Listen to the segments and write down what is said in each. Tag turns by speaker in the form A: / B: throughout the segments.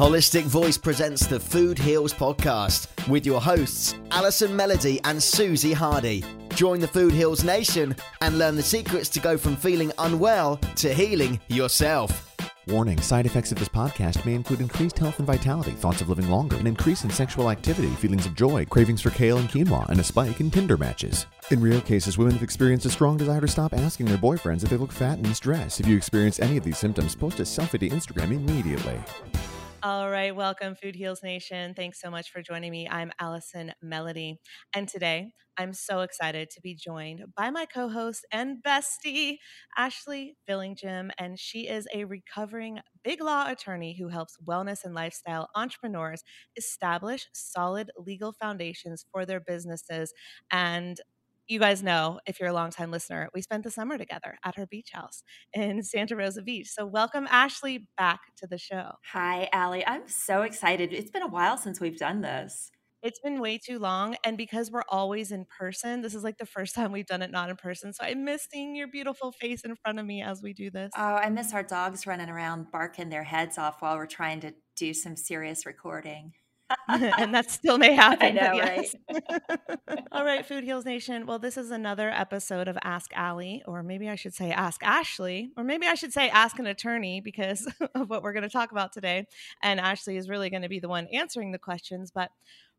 A: Holistic Voice presents the Food Heals podcast with your hosts, Allison Melody and Susie Hardy. Join the Food Heals Nation and learn the secrets to go from feeling unwell to healing yourself.
B: Warning side effects of this podcast may include increased health and vitality, thoughts of living longer, an increase in sexual activity, feelings of joy, cravings for kale and quinoa, and a spike in Tinder matches. In rare cases, women have experienced a strong desire to stop asking their boyfriends if they look fat and in. If you experience any of these symptoms, post a selfie to Instagram immediately.
C: All right, welcome, Food Heals Nation. Thanks so much for joining me. I'm Allison Melody, and today I'm so excited to be joined by my co host and bestie, Ashley Filingjim. And she is a recovering big law attorney who helps wellness and lifestyle entrepreneurs establish solid legal foundations for their businesses. And you guys know, if you're a longtime listener, we spent the summer together at her beach house in Santa Rosa Beach. So, welcome, Ashley, back to the show.
D: Hi, Alli. I'm so excited. It's been a while since we've done this.
C: It's been way too long. And because we're always in person, this is like the first time we've done it not in person. So I miss seeing your beautiful face in front of me as we do this.
D: Oh, I miss our dogs running around barking their heads off while we're trying to do some serious recording.
C: and that still may happen.
D: I know, yes.
C: right? All right, Food Heals Nation. Well, this is another episode of Ask Alli, or maybe I should say Ask Ashley, or maybe I should say Ask an Attorney because of what we're going to talk about today. And Ashley is really going to be the one answering the questions. But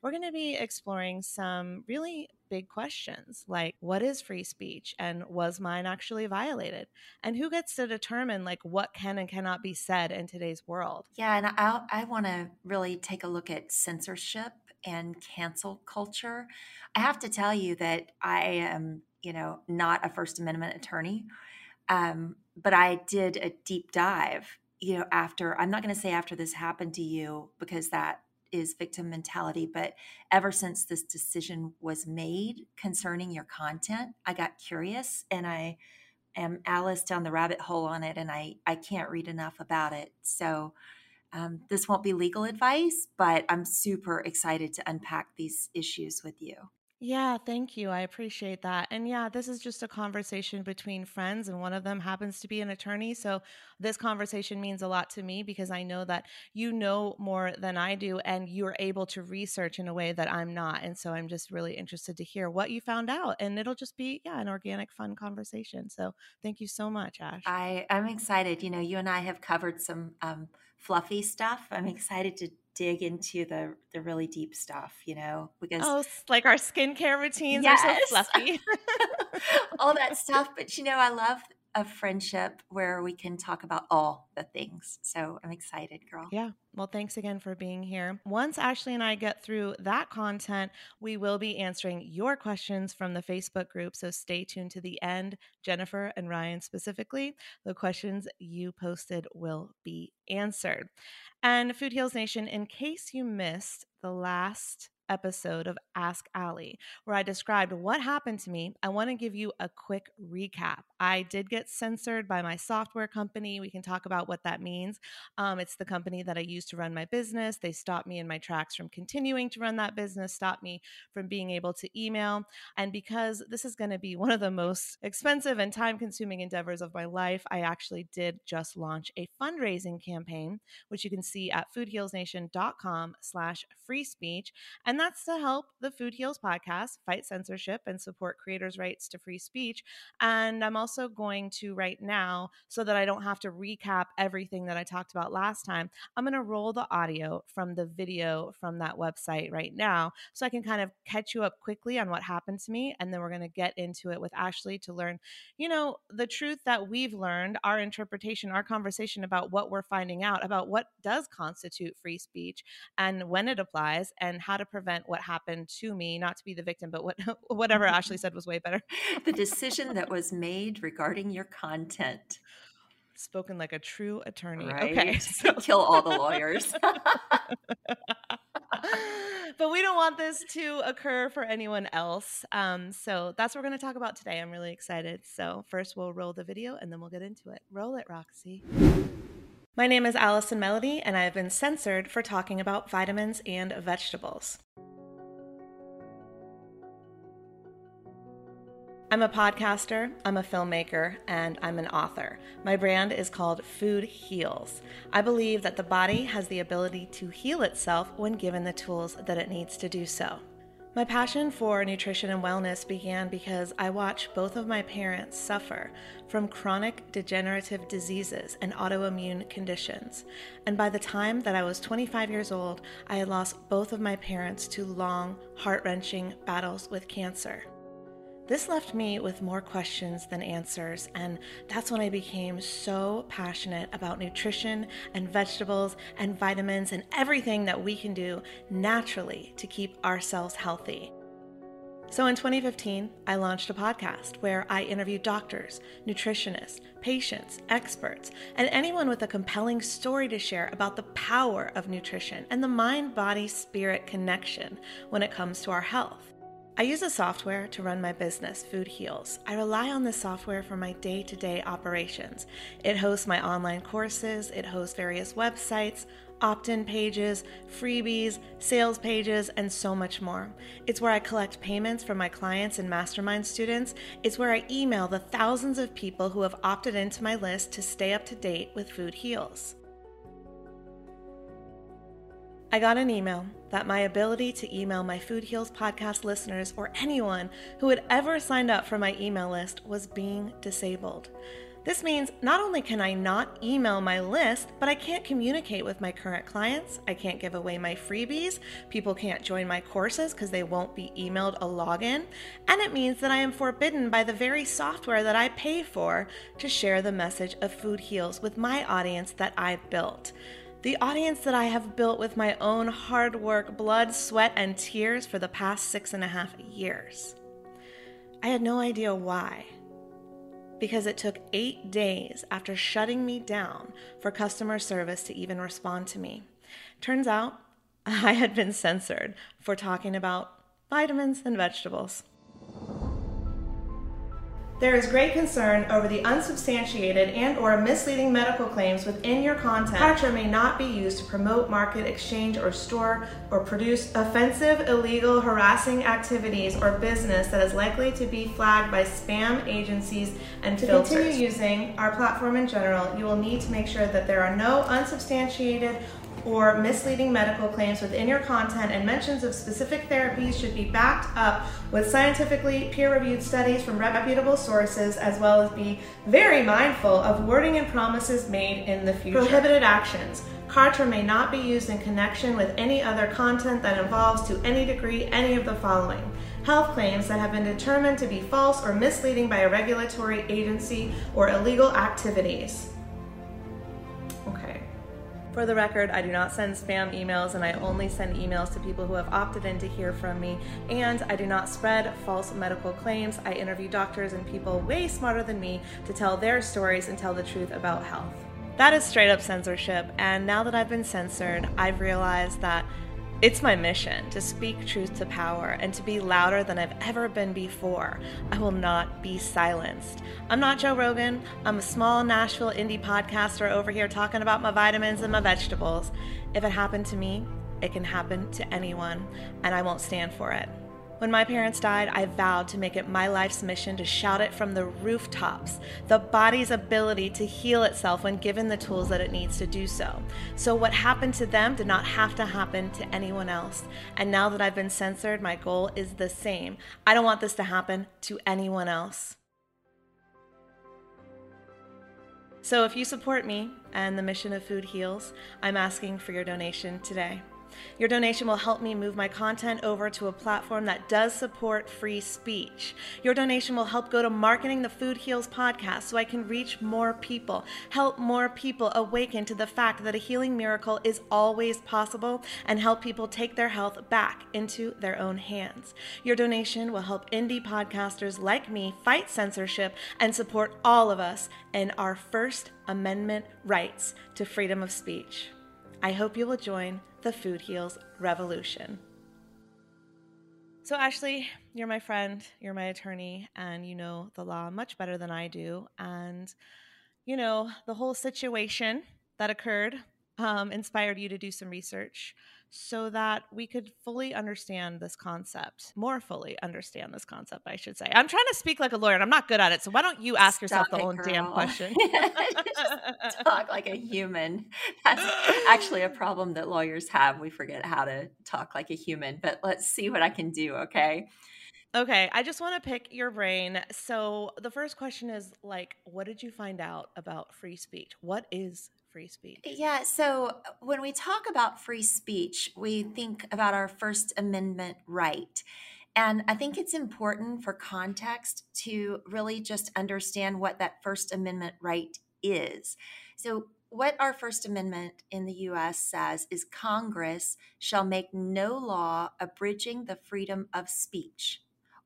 C: we're going to be exploring some really big questions like what is free speech and was mine actually violated? And who gets to determine like what can and cannot be said in today's world?
D: Yeah and i i want to really take a look at censorship and cancel culture. I have to tell you that i am you know not a first amendment attorney um, but i did a deep dive you know after i'm not going to say after this happened to you because that is victim mentality. But ever since this decision was made concerning your content, I got curious and I am Alice down the rabbit hole on it, and I I can't read enough about it. So. Um, this won't be legal advice, but I'm super excited to unpack these issues with you.
C: Yeah, thank you. I appreciate that. And yeah, this is just a conversation between friends, and one of them happens to be an attorney. So this conversation means a lot to me because I know that you know more than I do, and you're able to research in a way that I'm not. And so I'm just really interested to hear what you found out. And it'll just be, yeah, an organic, fun conversation. So thank you so much, Ash.
D: I, I'm excited. You know, you and I have covered some um, fluffy stuff. I'm excited to dig into the the really deep stuff, you know, because
C: oh, like our skincare routines yes. are so fluffy,
D: all that stuff. But you know, I love a friendship where we can talk about all the things. So I'm excited, girl.
C: Yeah. Well, thanks again for being here. Once Ashley and I get through that content, we will be answering your questions from the Facebook group. So stay tuned to the end. Jennifer and Ryan specifically, the questions you posted will be answered. And Food Heals Nation, in case you missed the last episode of Ask Alli, where I described what happened to me, I want to give you a quick recap. I did get censored by my software company. We can talk about what that means. Um, it's the company that I use to run my business. They stopped me in my tracks from continuing to run that business, stopped me from being able to email. And because this is going to be one of the most expensive and time consuming endeavors of my life, I actually did just launch a fundraising campaign, which you can see at foodhealsnation.com slash free speech. And that's to help the Food Heals podcast fight censorship and support creators' rights to free speech. And I'm also going to right now, so that I don't have to recap everything that I talked about last time, I'm going to roll the audio from the video from that website right now so I can kind of catch you up quickly on what happened to me. And then we're going to get into it with Ashley to learn, you know, the truth that we've learned, our interpretation, our conversation about what we're finding out about what does constitute free speech and when it applies and how to prevent prevent what happened to me, not to be the victim, but what whatever Ashley said was way better.
D: the decision that was made regarding your content.
C: Spoken like a true attorney.
D: Right?
C: Okay.
D: So. Kill all the lawyers.
C: but we don't want this to occur for anyone else. Um, so that's what we're going to talk about today. I'm really excited. So first, we'll roll the video and then we'll get into it. Roll it, Roxy. My name is Allison Melody, and I have been censored for talking about vitamins and vegetables. I'm a podcaster, I'm a filmmaker, and I'm an author. My brand is called Food Heals. I believe that the body has the ability to heal itself when given the tools that it needs to do so. My passion for nutrition and wellness began because I watched both of my parents suffer from chronic degenerative diseases and autoimmune conditions. And by the time that I was 25 years old, I had lost both of my parents to long, heart wrenching battles with cancer. This left me with more questions than answers, and that's when I became so passionate about nutrition and vegetables and vitamins and everything that we can do naturally to keep ourselves healthy. So in 2015, I launched a podcast where I interview doctors, nutritionists, patients, experts, and anyone with a compelling story to share about the power of nutrition and the mind body spirit connection when it comes to our health. I use a software to run my business, Food Heals. I rely on this software for my day to day operations. It hosts my online courses, it hosts various websites, opt in pages, freebies, sales pages, and so much more. It's where I collect payments from my clients and mastermind students. It's where I email the thousands of people who have opted into my list to stay up to date with Food Heals. I got an email that my ability to email my Food Heals podcast listeners or anyone who had ever signed up for my email list was being disabled. This means not only can I not email my list, but I can't communicate with my current clients. I can't give away my freebies. People can't join my courses because they won't be emailed a login. And it means that I am forbidden by the very software that I pay for to share the message of Food Heals with my audience that I've built the audience that I have built with my own hard work, blood, sweat, and tears for the past six and a half years. I had no idea why. Because it took eight days after shutting me down for customer service to even respond to me. Turns out I had been censored for talking about vitamins and vegetables. There is great concern over the unsubstantiated and or misleading medical claims within your content. Kartra may not be used to promote, market, exchange, or store or produce offensive, illegal, harassing activities or business that is likely to be flagged by spam agencies and to filters. continue using our platform in general, you will need to make sure that there are no unsubstantiated or misleading medical claims within your content and mentions of specific therapies should be backed up with scientifically peer reviewed studies from reputable sources, as well as be very mindful of wording and promises made in the future. Prohibited actions. Kartra may not be used in connection with any other content that involves to any degree any of the following health claims that have been determined to be false or misleading by a regulatory agency or illegal activities. For the record, I do not send spam emails and I only send emails to people who have opted in to hear from me. And I do not spread false medical claims. I interview doctors and people way smarter than me to tell their stories and tell the truth about health. That is straight up censorship. And now that I've been censored, I've realized that it's my mission to speak truth to power and to be louder than I've ever been before. I will not be silenced. I'm not Joe Rogan. I'm a small Nashville indie podcaster over here talking about my vitamins and my vegetables. If it happened to me, it can happen to anyone, and I won't stand for it. When my parents died, I vowed to make it my life's mission to shout it from the rooftops the body's ability to heal itself when given the tools that it needs to do so. So, what happened to them did not have to happen to anyone else. And now that I've been censored, my goal is the same. I don't want this to happen to anyone else. So, if you support me and the mission of Food Heals, I'm asking for your donation today. Your donation will help me move my content over to a platform that does support free speech. Your donation will help go to marketing the Food Heals podcast so I can reach more people, help more people awaken to the fact that a healing miracle is always possible, and help people take their health back into their own hands. Your donation will help indie podcasters like me fight censorship and support all of us in our First Amendment rights to freedom of speech. I hope you will join the Food Heals revolution. So, Ashley, you're my friend, you're my attorney, and you know the law much better than I do. And, you know, the whole situation that occurred um, inspired you to do some research so that we could fully understand this concept, more fully understand this concept, I should say. I'm trying to speak like a lawyer and I'm not good at it. So why don't you ask yourself the
D: it,
C: own damn question?
D: Talk like a human. That's actually a problem that lawyers have. We forget how to talk like a human, but let's see what I can do, okay?
C: Okay, I just want to pick your brain. So the first question is like, what did you find out about free speech? What is free speech?
D: Yeah, so uh, when we talk about free speech, we think about our First Amendment right. And I think it's important for context to really just understand what that First Amendment right is. So, what our First Amendment in the US says is Congress shall make no law abridging the freedom of speech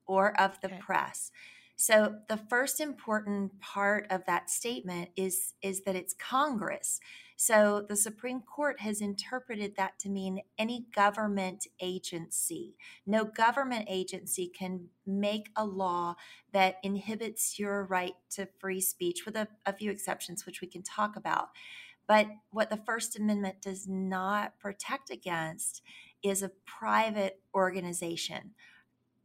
D: or of the
C: Okay.
D: press. So the first important part of that statement is is that it's Congress. So the Supreme Court has interpreted that to mean any government agency. No government agency can make a law that inhibits your right to free speech, with a, a few exceptions, which we can talk about. But what the First Amendment does not protect against is a private organization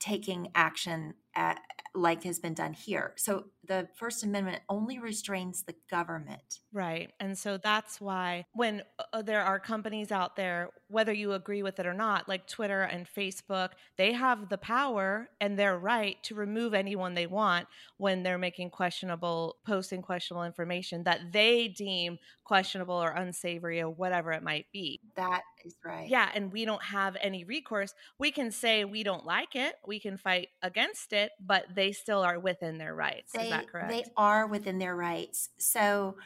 D: taking action at, like has been done here. So the First Amendment only restrains the government.
C: Right. And so that's why when uh, there are companies out there, whether you agree with it or not, like Twitter and Facebook, they have the power and their right to remove anyone they want when they're making questionable, posting questionable information that they deem questionable or unsavory or whatever it might be.
D: That is right.
C: Yeah. And we don't have any recourse. We can say we don't like it, we can fight against it, but they still are within their rights.
D: They,
C: Is that correct?
D: they are within their rights. So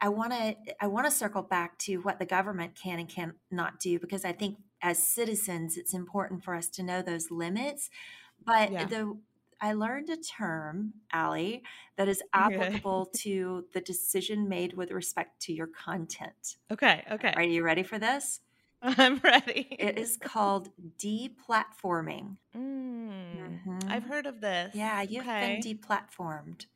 D: I want to I want to circle back to what the government can and cannot do because I think as citizens it's important for us to know those limits. But
C: Yeah.
D: the I learned a term, Alli, that is
C: Okay.
D: applicable to the decision made with respect to your content.
C: okay. Okay.
D: Are you ready for this?
C: I'm ready.
D: It is called deplatforming.
C: Mm, I've
D: Mhm.
C: heard of this.
D: Yeah, you've
C: okay.
D: been deplatformed.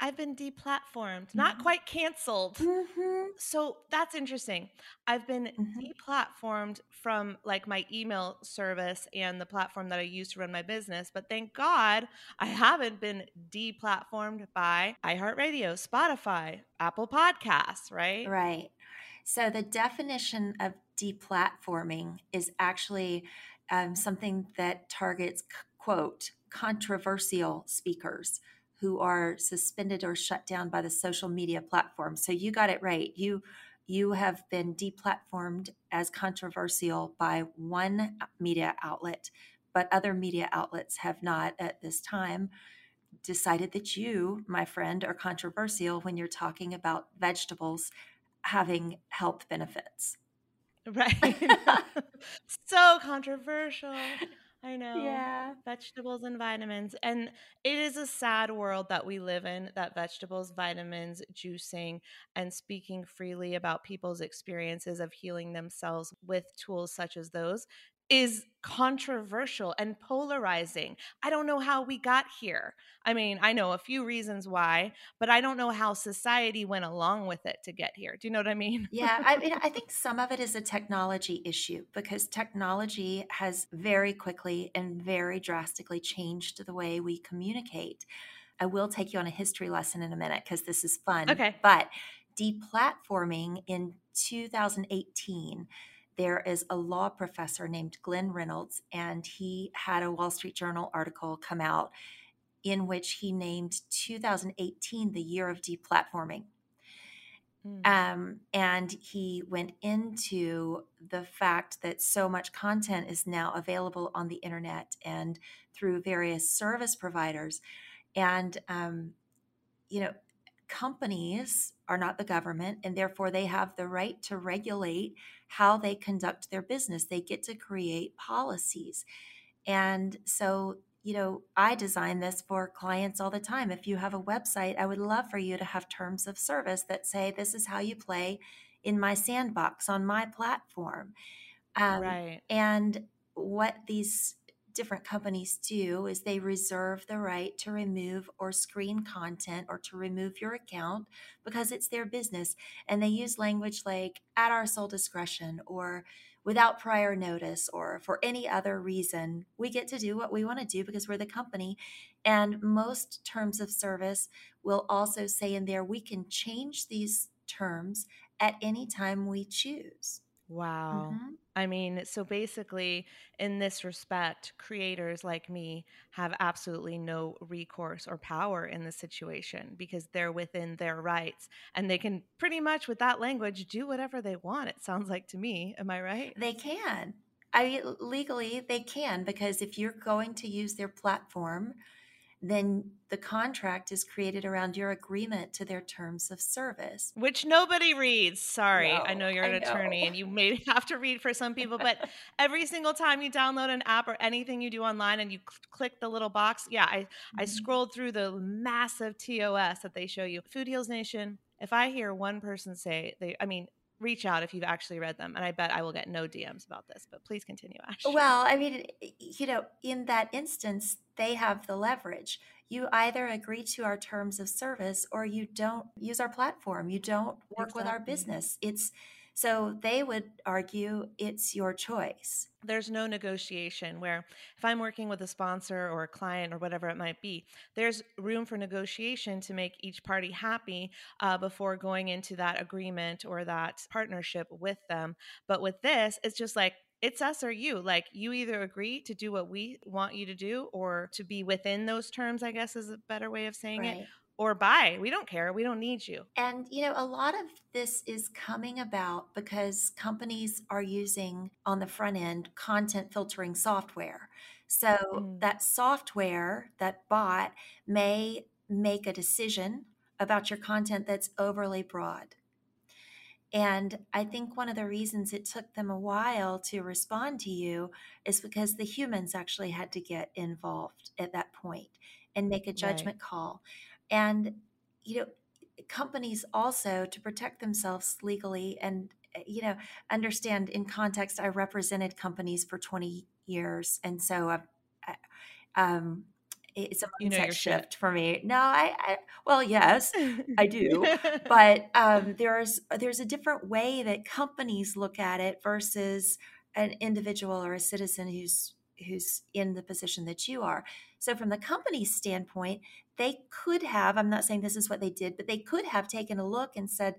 C: I've been deplatformed, not
D: Mhm.
C: quite canceled.
D: Mhm.
C: So that's interesting. I've been
D: Mhm.
C: deplatformed from like my email service and the platform that I use to run my business, but thank God I haven't been deplatformed by iHeartRadio, Spotify, Apple Podcasts, right?
D: Right. So the definition of deplatforming is actually um, something that targets, quote, controversial speakers who are suspended or shut down by the social media platform. So you got it right. You you have been deplatformed as controversial by one media outlet, but other media outlets have not at this time decided that you, my friend, are controversial when you're talking about vegetables having health benefits.
C: Right. so controversial. I know.
D: Yeah.
C: Vegetables and vitamins. And it is a sad world that we live in that vegetables, vitamins, juicing, and speaking freely about people's experiences of healing themselves with tools such as those is controversial and polarizing. I don't know how we got here. I mean, I know a few reasons why, but I don't know how society went along with it to get here. Do you know what I mean?
D: Yeah, I mean, I think some of it is a technology issue because technology has very quickly and very drastically changed the way we communicate. I will take you on a history lesson in a minute because this is fun.
C: Okay.
D: But deplatforming in 2018, there is a law professor named Glenn Reynolds, and he had a Wall Street Journal article come out in which he named 2018 the year of deplatforming.
C: Mm.
D: Um, and he went into the fact that so much content is now available on the internet and through various service providers. And, um, you know, companies are not the government, and therefore they have the right to regulate how they conduct their business. They get to create policies. And so, you know, I design this for clients all the time. If you have a website, I would love for you to have terms of service that say, this is how you play in my sandbox on my platform. Um,
C: right.
D: And what these different companies do is they reserve the right to remove or screen content or to remove your account because it's their business. And they use language like at our sole discretion or without prior notice or for any other reason. We get to do what we want to do because we're the company. And most terms of service will also say in there we can change these terms at any time we choose.
C: Wow. Mm-hmm. I mean, so basically, in this respect, creators like me have absolutely no recourse or power in the situation because they're within their rights and they can pretty much, with that language, do whatever they want. It sounds like to me. Am I right?
D: They can. I legally, they can because if you're going to use their platform, then the contract is created around your agreement to their terms of service.
C: Which nobody reads. Sorry. No, I know you're an attorney and you may have to read for some people, but every single time you download an app or anything you do online and you cl- click the little box, yeah, I, mm-hmm. I scrolled through the massive TOS that they show you. Food Heals Nation, if I hear one person say they, I mean, reach out if you've actually read them. And I bet I will get no DMs about this, but please continue, Ash.
D: Well, I mean, you know, in that instance, they have the leverage. You either agree to our terms of service or you don't use our platform. You don't work exactly. with our business. It's so they would argue it's your choice.
C: There's no negotiation where if I'm working with a sponsor or a client or whatever it might be, there's room for negotiation to make each party happy uh, before going into that agreement or that partnership with them. But with this, it's just like, it's us or you. Like you either agree to do what we want you to do or to be within those terms, I guess is a better way of saying right. it, or buy. We don't care. We don't need you.
D: And, you know, a lot of this is coming about because companies are using on the front end content filtering software. So mm. that software, that bot, may make a decision about your content that's overly broad. And I think one of the reasons it took them a while to respond to you is because the humans actually had to get involved at that point and make a judgment right. call. And, you know, companies also to protect themselves legally and, eh, you know, understand in context, I represented companies for 20 years. And so, uh, um, it's a mindset you know shift shit. for me. No, I, I well, yes, I do, but um, there's there's a different way that companies look at it versus an individual or a citizen who's who's in the position that you are. So from the company's standpoint, they could have, I'm not saying this is what they did, but they could have taken a look and said,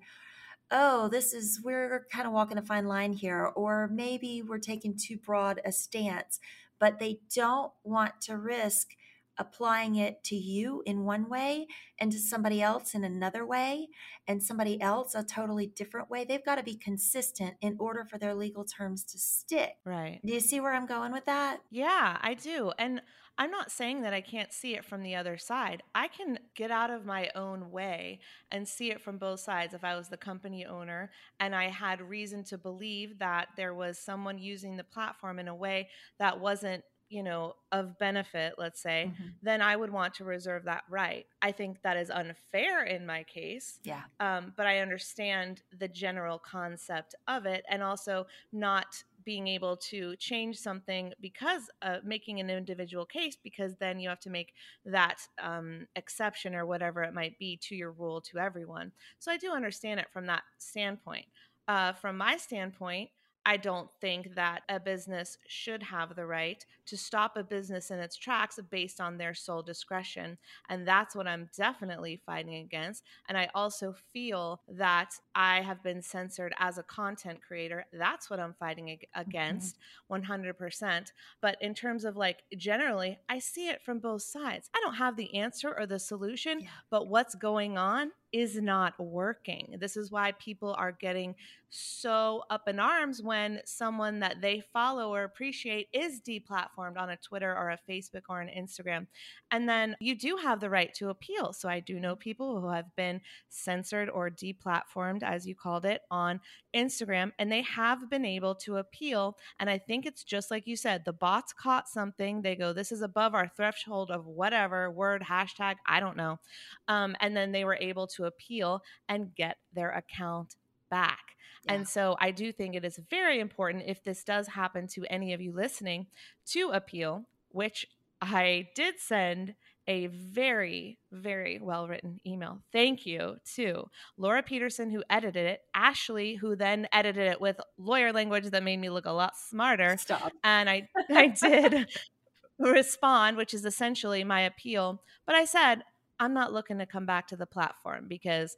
D: oh, this is, we're kind of walking a fine line here, or maybe we're taking too broad a stance, but they don't want to risk applying it to you in one way and to somebody else in another way and somebody else a totally different way they've got to be consistent in order for their legal terms to stick
C: right
D: do you see where i'm going with that
C: yeah i do and I'm not saying that I can't see it from the other side. I can get out of my own way and see it from both sides. If I was the company owner and I had reason to believe that there was someone using the platform in a way that wasn't you know, of benefit, let's say, mm-hmm. then I would want to reserve that right. I think that is unfair in my case.
D: Yeah.
C: Um, but I understand the general concept of it and also not being able to change something because uh, making an individual case because then you have to make that um, exception or whatever it might be to your rule to everyone so i do understand it from that standpoint uh, from my standpoint I don't think that a business should have the right to stop a business in its tracks based on their sole discretion. And that's what I'm definitely fighting against. And I also feel that I have been censored as a content creator. That's what I'm fighting mm-hmm. against mm-hmm. 100%. But in terms of like generally, I see it from both sides. I don't have the answer or the solution, yeah. but what's going on is not working. This is why people are getting so up in arms when someone that they follow or appreciate is deplatformed on a Twitter or a Facebook or an Instagram. And then you do have the right to appeal. So I do know people who have been censored or deplatformed, as you called it, on Instagram, and they have been able to appeal. And I think it's just like you said the bots caught something. They go, This is above our threshold of whatever word, hashtag, I don't know. Um, and then they were able to appeal and get their account back. Yeah. And so I do think it is very important if this does happen to any of you listening to appeal which I did send a very, very well written email. Thank you to Laura Peterson, who edited it, Ashley, who then edited it with lawyer language that made me look a lot smarter.
D: Stop.
C: And I, I did respond, which is essentially my appeal. But I said, I'm not looking to come back to the platform because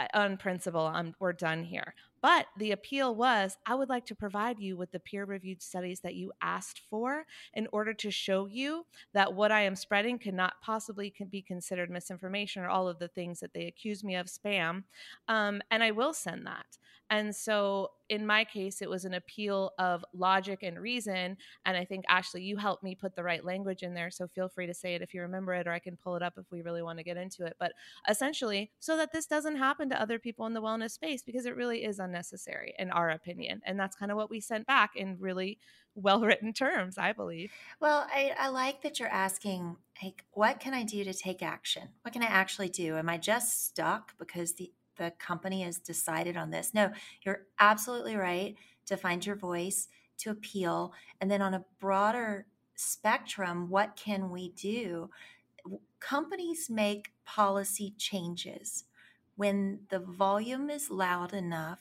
C: uh, on principle, I'm, we're done here. But the appeal was I would like to provide you with the peer reviewed studies that you asked for in order to show you that what I am spreading cannot possibly can be considered misinformation or all of the things that they accuse me of spam. Um, and I will send that. And so in my case, it was an appeal of logic and reason. And I think, Ashley, you helped me put the right language in there. So feel free to say it if you remember it, or I can pull it up if we really want to get into it. But essentially, so that this doesn't happen to other people in the wellness space, because it really is unnecessary, in our opinion. And that's kind of what we sent back in really well written terms, I believe.
D: Well, I, I like that you're asking, like, what can I do to take action? What can I actually do? Am I just stuck because the the company has decided on this. No, you're absolutely right to find your voice, to appeal. And then on a broader spectrum, what can we do? Companies make policy changes when the volume is loud enough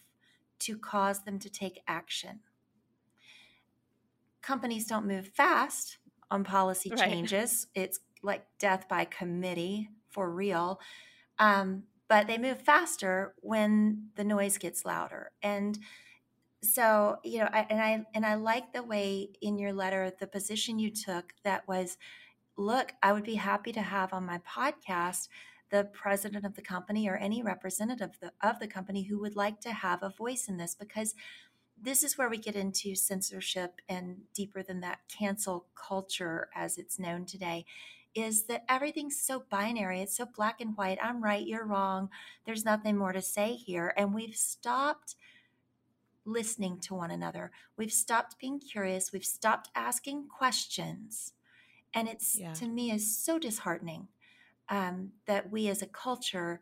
D: to cause them to take action. Companies don't move fast on policy right. changes. It's like death by committee for real. Um, but they move faster when the noise gets louder. And so you know I, and i and i like the way in your letter the position you took that was look i would be happy to have on my podcast the president of the company or any representative of the, of the company who would like to have a voice in this because this is where we get into censorship and deeper than that cancel culture as it's known today is that everything's so binary. It's so black and white. I'm right, you're wrong. There's nothing more to say here. And we've stopped listening to one another. We've stopped being curious. We've stopped asking questions. And it's yeah. to me is so disheartening um, that we as a culture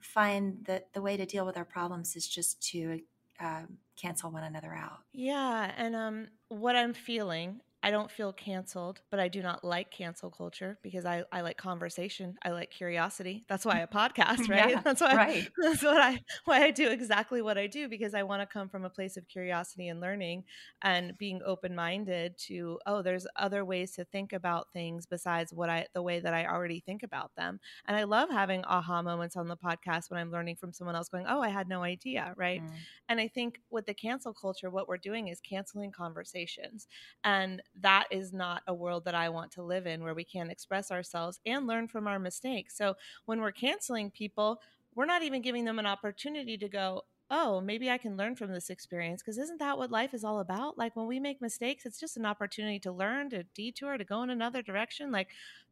D: find that the way to deal with our problems is just to um, cancel one another out.
C: Yeah, and um, what I'm feeling I don't feel canceled, but I do not like cancel culture because I, I like conversation. I like curiosity. That's why I podcast, right? Yeah, that's why right. that's what I why I do exactly what I do because I want to come from a place of curiosity and learning and being open-minded to oh, there's other ways to think about things besides what I the way that I already think about them. And I love having aha moments on the podcast when I'm learning from someone else going, "Oh, I had no idea," right? Mm. And I think with the cancel culture what we're doing is canceling conversations. And that is not a world that I want to live in where we can't express ourselves and learn from our mistakes. So when we're canceling people, we're not even giving them an opportunity to go, oh, maybe I can learn from this experience. Because isn't that what life is all about? Like when we make mistakes, it's just an opportunity to learn, to detour, to go in another direction. Like,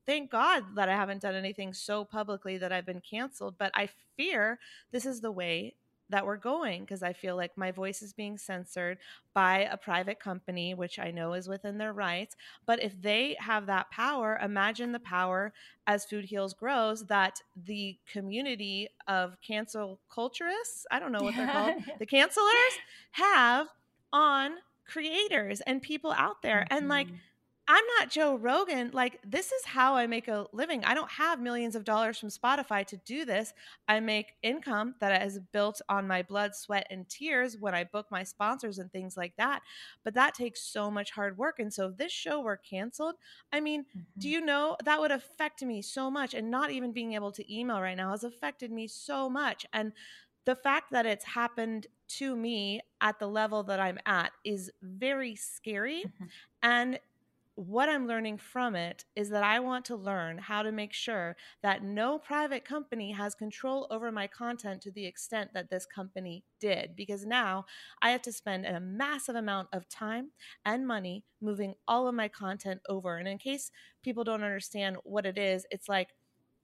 C: thank God that I haven't done anything so publicly that I've been canceled. But I fear this is the way that we're going because I feel like my voice is being censored by a private company, which I know is within their rights. But if they have that power, imagine the power as Food Heals grows that the community of cancel culturists, I don't know what they're called, the cancelers have on creators and people out there. Mm-hmm. And like, mm-hmm. I'm not Joe Rogan. Like, this is how I make a living. I don't have millions of dollars from Spotify to do this. I make income that is built on my blood, sweat, and tears when I book my sponsors and things like that. But that takes so much hard work. And so, if this show were canceled, I mean, mm-hmm. do you know that would affect me so much? And not even being able to email right now has affected me so much. And the fact that it's happened to me at the level that I'm at is very scary. Mm-hmm. And what I'm learning from it is that I want to learn how to make sure that no private company has control over my content to the extent that this company did. Because now I have to spend a massive amount of time and money moving all of my content over. And in case people don't understand what it is, it's like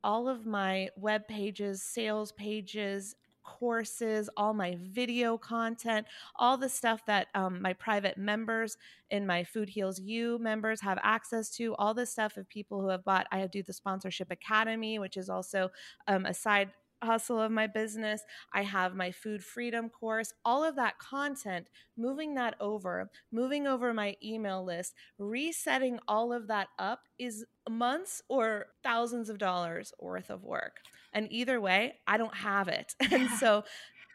C: all of my web pages, sales pages, courses, all my video content, all the stuff that um, my private members in my Food Heals You members have access to, all the stuff of people who have bought. I do the Sponsorship Academy, which is also um, a side hustle of my business. I have my food freedom course, all of that content, moving that over, moving over my email list, resetting all of that up is months or thousands of dollars worth of work. And either way, I don't have it. And so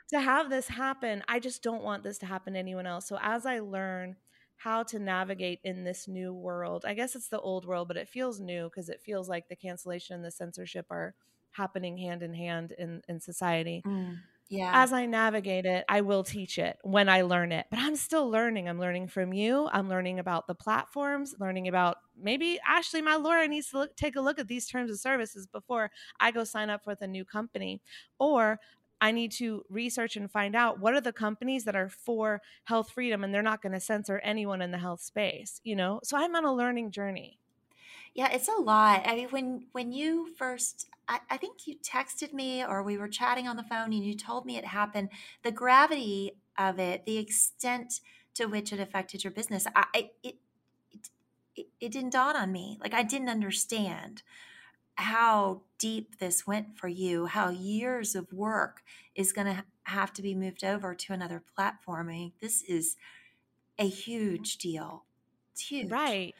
C: to have this happen, I just don't want this to happen to anyone else. So as I learn, how to navigate in this new world. I guess it's the old world, but it feels new because it feels like the cancellation and the censorship are happening hand in hand in, in society.
D: Mm, yeah.
C: As I navigate it, I will teach it when I learn it. But I'm still learning. I'm learning from you. I'm learning about the platforms, learning about maybe Ashley, my lawyer, needs to look, take a look at these terms of services before I go sign up with a new company. Or I need to research and find out what are the companies that are for health freedom and they're not going to censor anyone in the health space, you know? So I'm on a learning journey.
D: Yeah, it's a lot. I mean, when when you first, I, I think you texted me or we were chatting on the phone and you told me it happened. The gravity of it, the extent to which it affected your business, I it it, it, it didn't dawn on me. Like I didn't understand how deep this went for you, how years of work is going to have to be moved over to another platform. I mean, this is a huge deal. It's huge.
C: Right.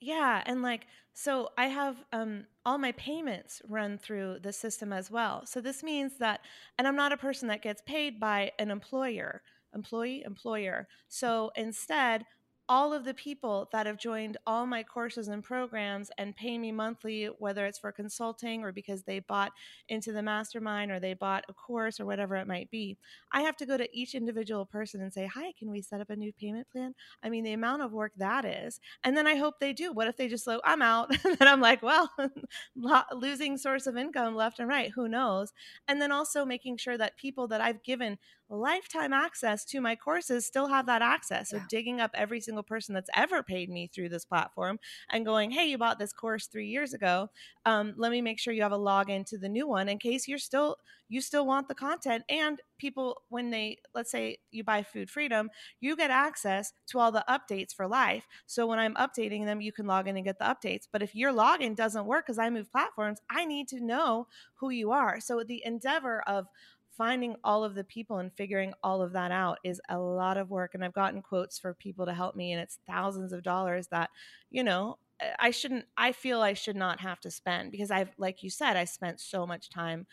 C: Yeah, and like so I have um all my payments run through the system as well. So this means that and I'm not a person that gets paid by an employer, employee, employer. So instead, all of the people that have joined all my courses and programs and pay me monthly, whether it's for consulting or because they bought into the mastermind or they bought a course or whatever it might be, I have to go to each individual person and say, Hi, can we set up a new payment plan? I mean, the amount of work that is. And then I hope they do. What if they just go, I'm out? and I'm like, Well, losing source of income left and right. Who knows? And then also making sure that people that I've given lifetime access to my courses still have that access. So digging up every single person that's ever paid me through this platform and going, hey, you bought this course three years ago. Um, let me make sure you have a login to the new one in case you're still you still want the content. And people, when they let's say you buy Food Freedom, you get access to all the updates for life. So when I'm updating them, you can log in and get the updates. But if your login doesn't work because I move platforms, I need to know who you are. So the endeavor of finding all of the people and figuring all of that out is a lot of work. And I've gotten quotes for people to help me, and it's thousands of dollars that, you know, eh, I shouldn't, I feel I should not have to spend because I've, like you said, I spent so much time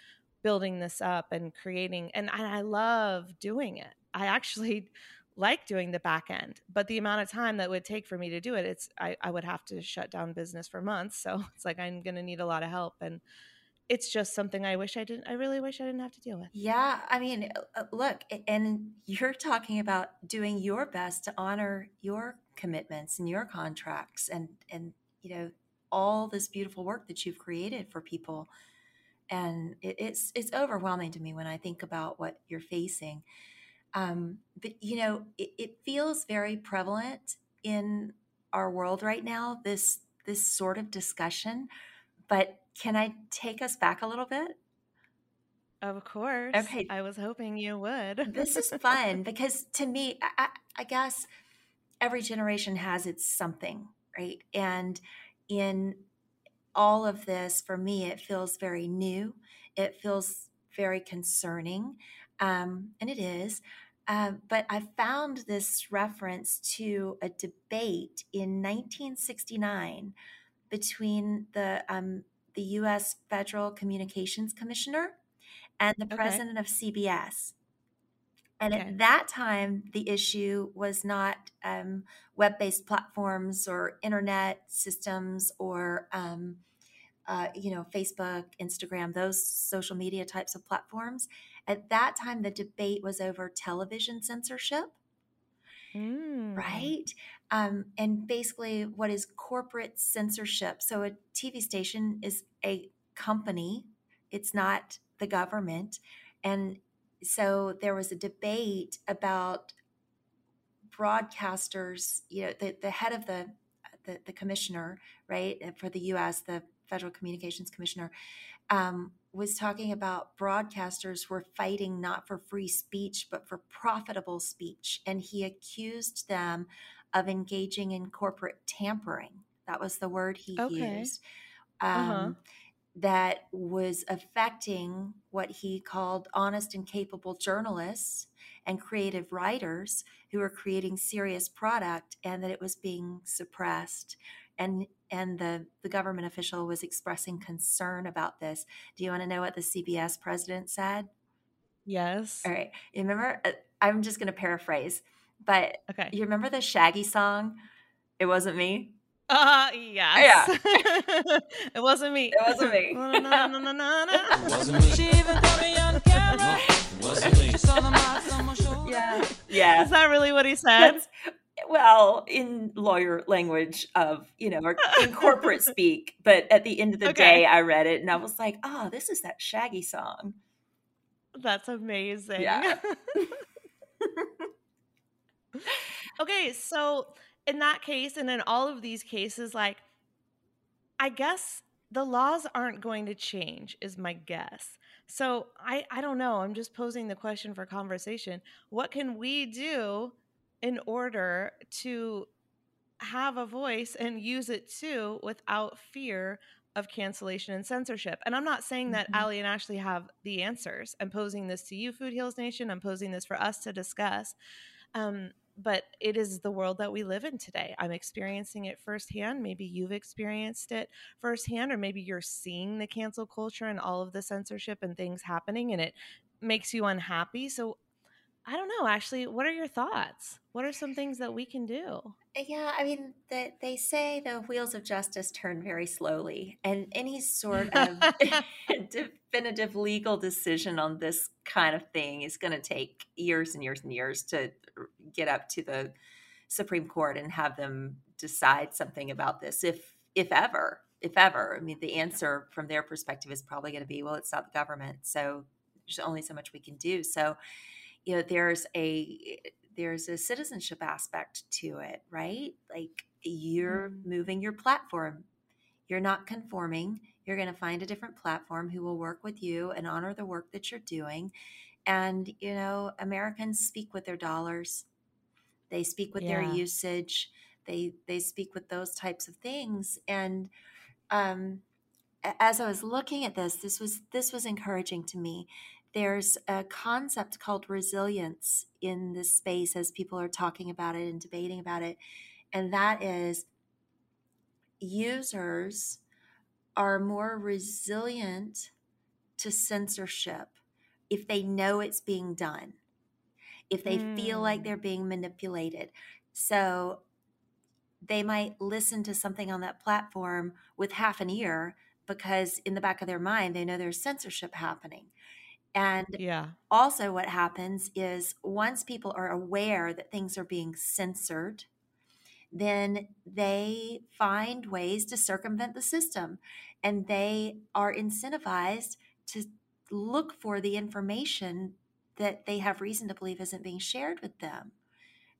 C: building this up and creating, and I love doing it. I actually like doing the back end, but the amount of time that would take for me to do it, it's, I, I would have to shut down business for months. So it's like I'm going to need a lot of help. And, it's just something I wish I didn't. I really wish I didn't have to deal with.
D: Yeah, I mean, uh, uh, look, and you're talking about doing your best to honor your commitments and your contracts, and and you know all this beautiful work that you've created for people, and it, it's it's overwhelming to me when I think about what you're facing. Um, but you know, it, it feels very prevalent in our world right now. This this sort of discussion, but can I take us back a little bit?
C: Of course.
D: Okay.
C: I was hoping you would.
D: this is fun because to me, I, I, guess every generation has its something, right? And in all of this, for me, it feels very new. It feels very concerning. Um, and it is. Uh, but I found this reference to a debate in 1969 between the um, the U.S. Federal Communications Commissioner and the okay. president of CBS. And okay. at that time, the issue was not um, web based platforms or internet systems or, um, uh, you know, Facebook, Instagram, those social media types of platforms. At that time, the debate was over television censorship.
C: Mm.
D: Right. Um, and basically, what is corporate censorship? So, a TV station is a company, it's not the government. And so, there was a debate about broadcasters, you know, the, the head of the, the, the commissioner, right, for the US, the Federal Communications Commissioner, um, was talking about broadcasters were fighting not for free speech, but for profitable speech. And he accused them of engaging in corporate tampering. That was the word he
C: okay.
D: used. Uh-huh. Um, uh-huh. that was affecting what he called honest and capable journalists and creative writers who were creating serious product and that it was being suppressed and and the the government official was expressing concern about this do you want to know what the cbs president said
C: yes
D: all right you remember uh, i'm just going to paraphrase but
C: okay
D: you remember the shaggy song it wasn't me
C: uh yes.
D: Yeah.
C: it wasn't me.
D: It wasn't me.
C: No, no, no, no, no, no.
E: It wasn't me. She even caught me on camera. It wasn't me. She saw the marks on my shoulder.
D: yeah yeah
C: Is that really what he said?
D: That's, well, in lawyer language of, you know, or in corporate speak. But at the end of the
C: Okay.
D: day, I read it and I was like, oh, this is that Shaggy song.
C: That's amazing.
D: Yeah.
C: okay, so in that case, and in all of these cases, like, I guess the laws aren't going to change, is my guess. So I, I don't know. I'm just posing the question for conversation. What can we do in order to have a voice and use it too without fear of cancellation and censorship. And I'm not saying that
D: Mhm.
C: Alli and Ashley have the answers. I'm posing this to you, Food Heals Nation. I'm posing this for us to discuss. Um, but it is the world that we live in today. I'm experiencing it firsthand. Maybe you've experienced it firsthand, or maybe you're seeing the cancel culture and all of the censorship and things happening, and it makes you unhappy. So I don't know, Ashley, what are your thoughts? What are some things that we can do?
D: Uh, yeah, I mean, the, they say the wheels of justice turn very slowly, and any sort of definitive legal decision on this kind of thing is going to take years and years and years to get up to the Supreme Court and have them decide something about this, if if ever, if ever. I mean, the answer from their perspective is probably going to be, well, it's not the government, so there's only so much we can do. So, you know, there's a there's a citizenship aspect to it, right? Like you're
C: Mm.
D: moving your platform. You're not conforming. You're going to find a different platform who will work with you and honor the work that you're doing. And, you know, Americans speak with their dollars. They speak with their usage. They they speak with those types of things. And um as I was looking at this, this was this was encouraging to me. There's a concept called resilience in this space as people are talking about it and debating about it, and that is users are more resilient to censorship if they know it's being done, if they feel like
C: Mm.
D: they're being manipulated. So they might listen to something on that platform with half an ear because in the back of their mind they know there's censorship happening. And
C: Yeah.
D: also what happens is once people are aware that things are being censored, then they find ways to circumvent the system and they are incentivized to look for the information that they have reason to believe isn't being shared with them.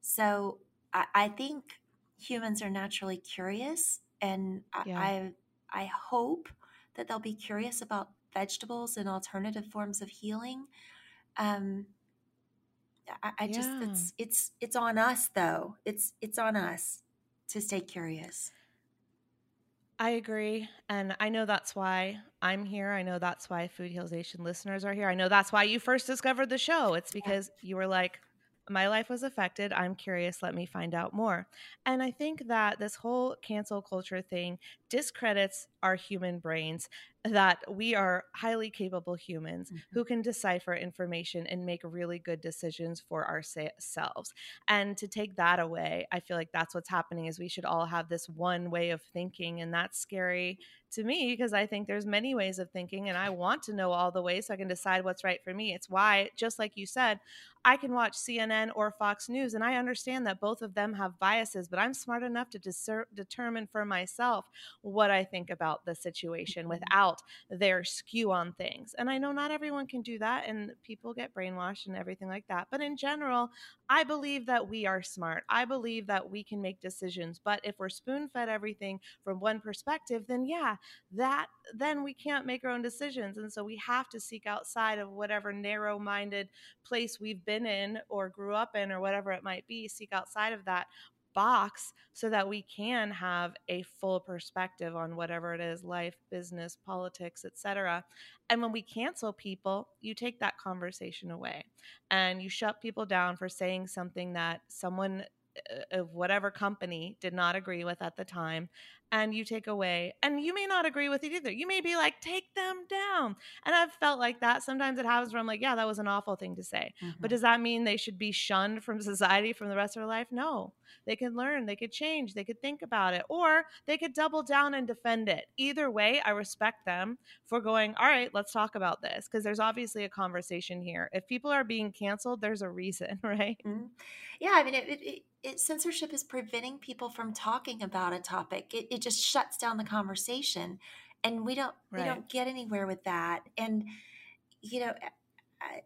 D: So I, I think humans are naturally curious and
C: Yeah.
D: I I hope that they'll be curious about vegetables and alternative forms of healing. Um, I, I just it's it's it's on us though. It's it's on us to stay curious.
C: I agree. And I know that's why I'm here. I know that's why Food Heals Nation listeners are here. I know that's why you first discovered the show. It's because you were like, my life was affected. I'm curious. Let me find out more. And I think that this whole cancel culture thing discredits our human brains, that we are highly capable humans
D: Mhm.
C: who can decipher information and make really good decisions for ourselves. And to take that away, I feel like that's what's happening is we should all have this one way of thinking and that's scary to me because I think there's many ways of thinking and I want to know all the ways so I can decide what's right for me. It's why just like you said, I can watch CNN or Fox News and I understand that both of them have biases, but I'm smart enough to discer- determine for myself what I think about the situation
D: Mhm.
C: without their skew on things. And I know not everyone can do that and people get brainwashed and everything like that. But in general, I believe that we are smart. I believe that we can make decisions. But if we're spoon fed everything from one perspective, then yeah, that then we can't make our own decisions. And so we have to seek outside of whatever narrow minded place we've been in or grew up in or whatever it might be, seek outside of that box so that we can have a full perspective on whatever it is life business politics etc and when we cancel people you take that conversation away and you shut people down for saying something that someone uh, of whatever company did not agree with at the time and you take away and you may not agree with it either. You may be like take them down. And i've felt like that sometimes it happens where i'm like yeah that was an awful thing to say. But
D: Mhm.
C: does that mean they should be shunned from society from the rest of their life? No. They could learn they could change they could think about it or they could double down and defend it. Either way i respect them for going all right let's talk about this. Because there's obviously a conversation here. If people are being canceled there's a reason right?
D: Mhm. Yeah, I mean, it, it, it, it censorship is preventing people from talking about a topic. It, it just shuts down the conversation, and we don't we don't get anywhere with that. And you know,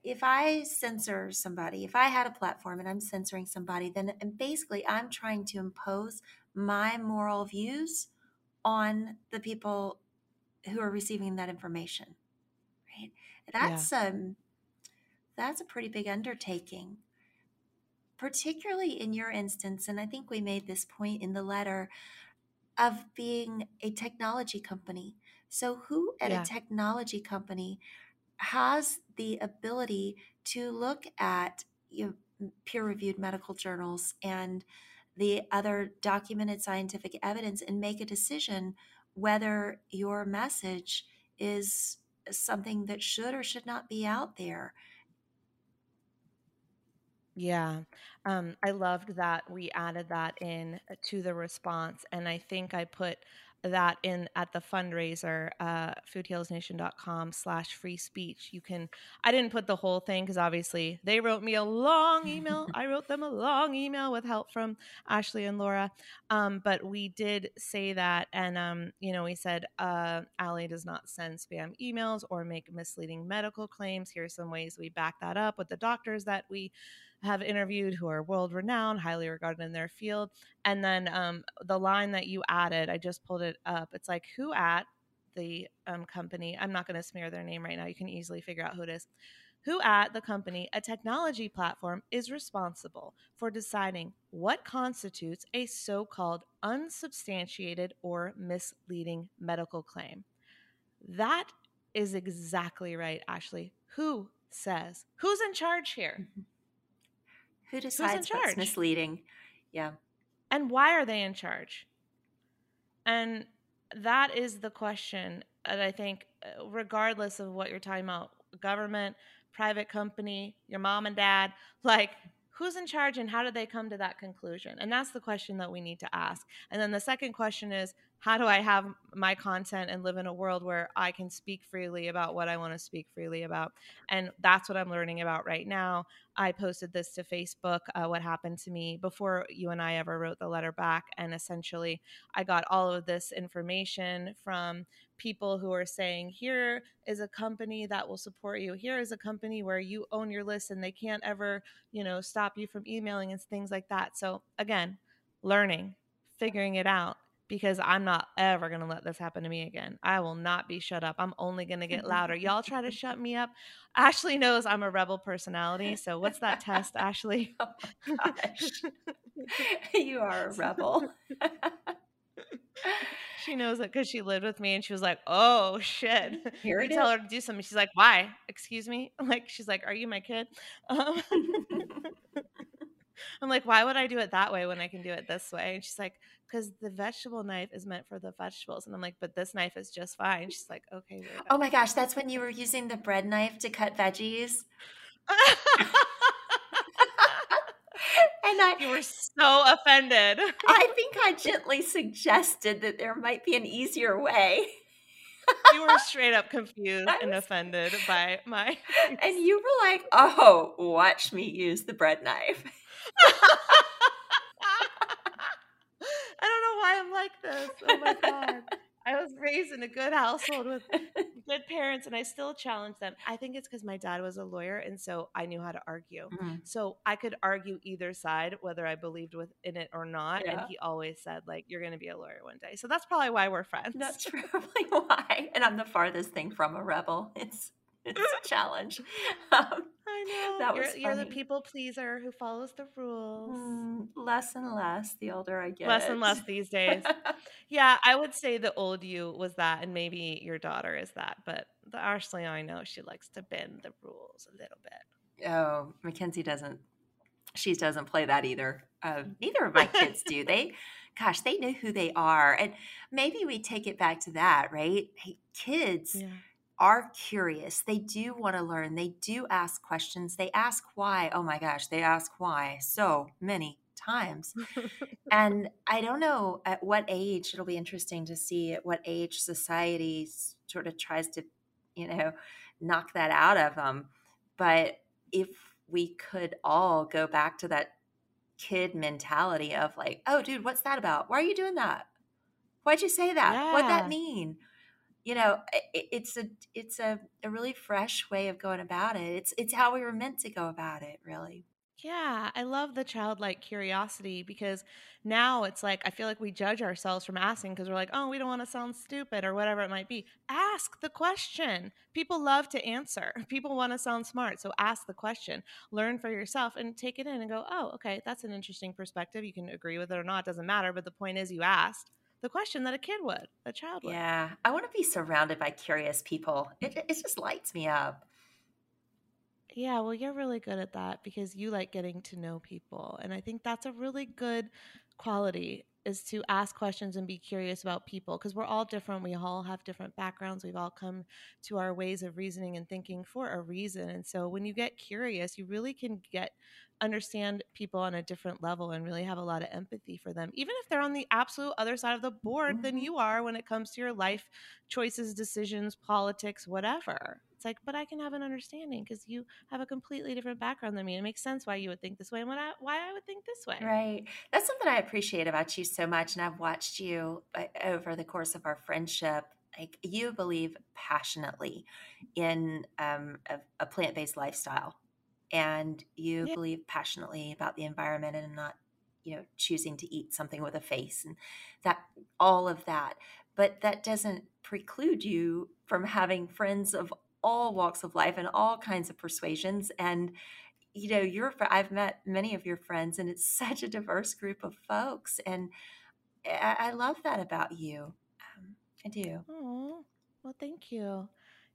D: if I censor somebody, if I had a platform and I'm censoring somebody, then and basically I'm trying to impose my moral views on the people who are receiving that information. Right? That's um that's a pretty big undertaking particularly in your instance, and I think we made this point in the letter of being a technology company. So, who at
C: Yeah.
D: a technology company has the ability to look at you know, peer reviewed medical journals and the other documented scientific evidence and make a decision whether your message is something that should or should not be out there?
C: Yeah. Um, I loved that we added that in uh, to the response. And I think I put that in at the fundraiser, uh, foodhealsnation.com slash free speech. You can, I didn't put the whole thing because obviously they wrote me a long email. I wrote them a long email with help from Ashley and Laura. Um, but we did say that. And, um, you know, we said, uh, Alli does not send spam emails or make misleading medical claims. Here are some ways we back that up with the doctors that we have interviewed who are world renowned, highly regarded in their field. And then um, the line that you added, I just pulled it up. It's like, who at the um, company, I'm not going to smear their name right now. You can easily figure out who it is. Who at the company, a technology platform, is responsible for deciding what constitutes a so called unsubstantiated or misleading medical claim? That is exactly right, Ashley. Who says? Who's in charge here?
D: Who decides
C: charge?
D: what's misleading? Yeah.
C: and why are they in charge and that is the question that i think uh, regardless of what you're talking about government private company your mom and dad like who's in charge and how did they come to that conclusion and that's the question that we need to ask and then the second question is how do i have my content and live in a world where i can speak freely about what i want to speak freely about and that's what i'm learning about right now I posted this to Facebook, uh, what happened to me before you and I ever wrote the letter back. And essentially, I got all of this information from people who are saying, here is a company that will support you. Here is a company where you own your list and they can't ever, you know, stop you from emailing and things like that. So, again, learning, figuring it out. Because I'm not ever going to let this happen to me again. I will not be shut up. I'm only going to get louder. Y'all try to shut me up. Ashley knows I'm a rebel personality. So what's that test, Ashley?
D: Oh gosh. you are a rebel.
C: she knows it because she lived with me and she was like, oh shit.
D: Here
C: you
D: it
C: tell her to do something. She's like, why? Excuse me? Like, she's like, are you my kid? Um, I'm like, why would I do it that way when I can do it this way? And she's like, because the vegetable knife is meant for the vegetables. And I'm like, but this knife is just fine. She's like, okay.
D: oh my gosh, that's when you were using the bread knife to cut veggies. And I,
C: you were so offended.
D: I think I gently suggested that there might be an easier way.
C: you were straight up confused
D: I
C: and offended by my
D: And you were like, oh, watch me use the bread knife.
C: I don't know why I'm like this. Oh my god. I was raised in a good household with good parents and I still challenge them. I think it's because my dad was a lawyer and so I knew how to argue.
D: Mhm.
C: So I could argue either side, whether I believed with in it or not. And he always said, like, you're gonna be a lawyer one day. So that's probably why we're friends.
D: That's probably why. And I'm the farthest thing from a rebel. It's it's a challenge. Um,
C: I know.
D: That
C: you're,
D: was
C: you're the people pleaser who follows the rules.
D: Mm, less and less the older I get.
C: Less and less these days. Yeah, I would say the old you was that, and maybe your daughter is that. But the Ashley I know, she likes to bend the rules a little bit.
D: oh, Mackenzie doesn't. She doesn't play that either. Uh, neither of my kids do. They, gosh, they know who they are, and maybe we take it back to that, right? Hey, kids
C: Yeah.
D: Are curious. They do want to learn. They do ask questions. They ask why. Oh my gosh, they ask why so many times. and I don't know at what age, it'll be interesting to see at what age society sort of tries to, you know, knock that out of them. But if we could all go back to that kid mentality of like, oh, dude, what's that about? Why are you doing that? Why'd you say that? What'd that mean? You know, i- i- it's a it's a, a really fresh way of going about it. It's it's how we were meant to go about it, really.
C: Yeah, I love the childlike curiosity because now it's like I feel like we judge ourselves from asking because we're like, oh, we don't want to sound stupid or whatever it might be. Ask the question. People love to answer. People want to sound smart. So ask the question, learn for yourself, and take it in and go, oh, okay, that's an interesting perspective. You can agree with it or not, doesn't matter. But the point is, you asked the question that a kid would, a child would.
D: Yeah, I want to be surrounded by curious people. It it just lights me up.
C: Yeah, well, you're really good at that because you like getting to know people. And I think that's a really good quality is to ask questions and be curious about people because we're all different. We all have different backgrounds. We've all come to our ways of reasoning and thinking for a reason. And so when you get curious, you really can get understand people on a different level and really have a lot of empathy for them, even if they're on the absolute other side of the board than
D: Mhm.
C: you are when it comes to your life choices, decisions, politics, whatever. It's like, but I can have an understanding because you have a completely different background than me. It makes sense why you would think this way and what I, why I would think this way.
D: Right. That's something I appreciate about you so much. And I've watched you uh, over the course of our friendship. Like you believe passionately in um, a, a plant based lifestyle, and you
C: Yeah.
D: believe passionately about the environment and not, you know, choosing to eat something with a face and that all of that. But that doesn't preclude you from having friends of all walks of life and all kinds of persuasions and you know your i've met many of your friends and it's such a diverse group of folks and i, I love that about you um, i do
C: Oh, well, thank you.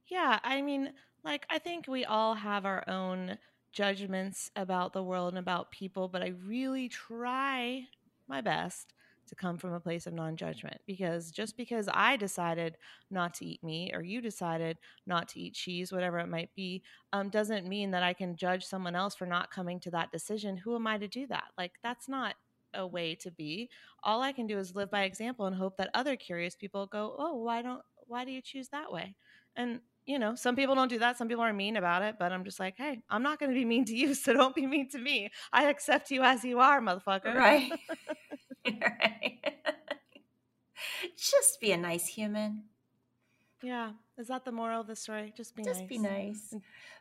C: Yeah, I mean, like, I think we all have our own judgments about the world and about people, but I really try my best to come from a place of non judgment because just because I decided not to eat meat or you decided not to eat cheese, whatever it might be, um, doesn't mean that I can judge someone else for not coming to that decision. Who am I to do that? Like, that's not a way to be all I can do is live by example and hope that other curious people go, "Oh, why don't why do you choose that way?" And you know, some people don't do that. Some people are mean about it, but I'm just like, "Hey, I'm not going to be mean to you, so don't be mean to me. I accept you as you are, motherfucker."
D: right right just be a nice human
C: yeah. Is that the moral of the story? Just be
D: just
C: nice.
D: be nice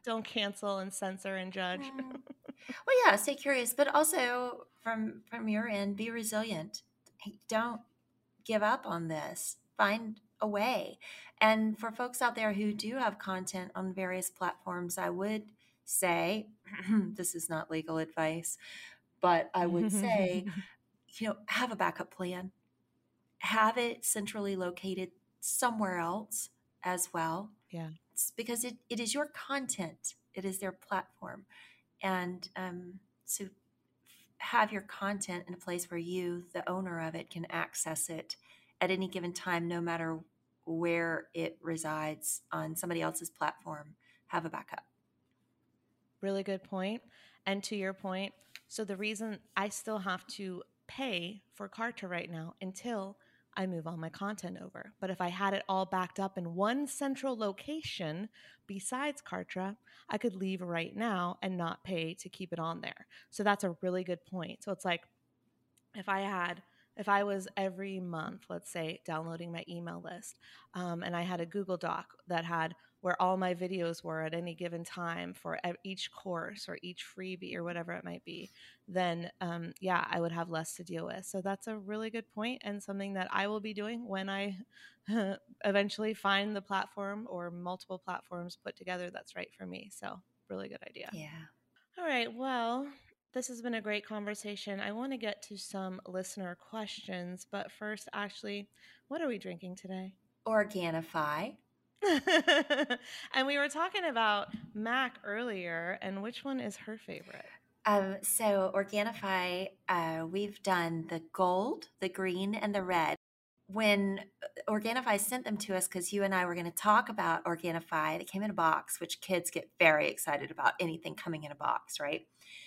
C: Don't cancel and censor and judge.
D: Mm. well yeah stay curious but also from from your end be resilient don't give up on this find a way and for folks out there who do have content on various platforms i would say this is not legal advice but i would say you know have a backup plan. Have it centrally located somewhere else as well.
C: Yeah.
D: it's because it, it is your content. It is their platform. And um, so have your content in a place where you the owner of it can access it at any given time no matter where it resides on somebody else's platform. Have a backup.
C: Really good point. And to your point, so the reason I still have to pay for Kartra right now until I move all my content over. But if I had it all backed up in one central location besides Kartra, I could leave right now and not pay to keep it on there. So that's a really good point. So it's like if I had if I was every month, let's say, downloading my email list, um, and I had a Google Doc that had where all my videos were at any given time for each course or each freebie or whatever it might be, then um, yeah, I would have less to deal with. So that's a really good point and something that I will be doing when I eventually find the platform or multiple platforms put together that's right for me. So really good idea.
D: Yeah.
C: All right. Well, this has been a great conversation. I want to get to some listener questions, but first, Ashley, what are we drinking today?
D: Organifi.
C: and we were talking about Mac earlier, and which one is her favorite?
D: Um, so Organifi, uh, we've done the gold, the green, and the red. When uh, Organifi sent them to us, because you and I were going to talk about Organifi, they came in a box, which kids get very excited about anything coming in a box, right?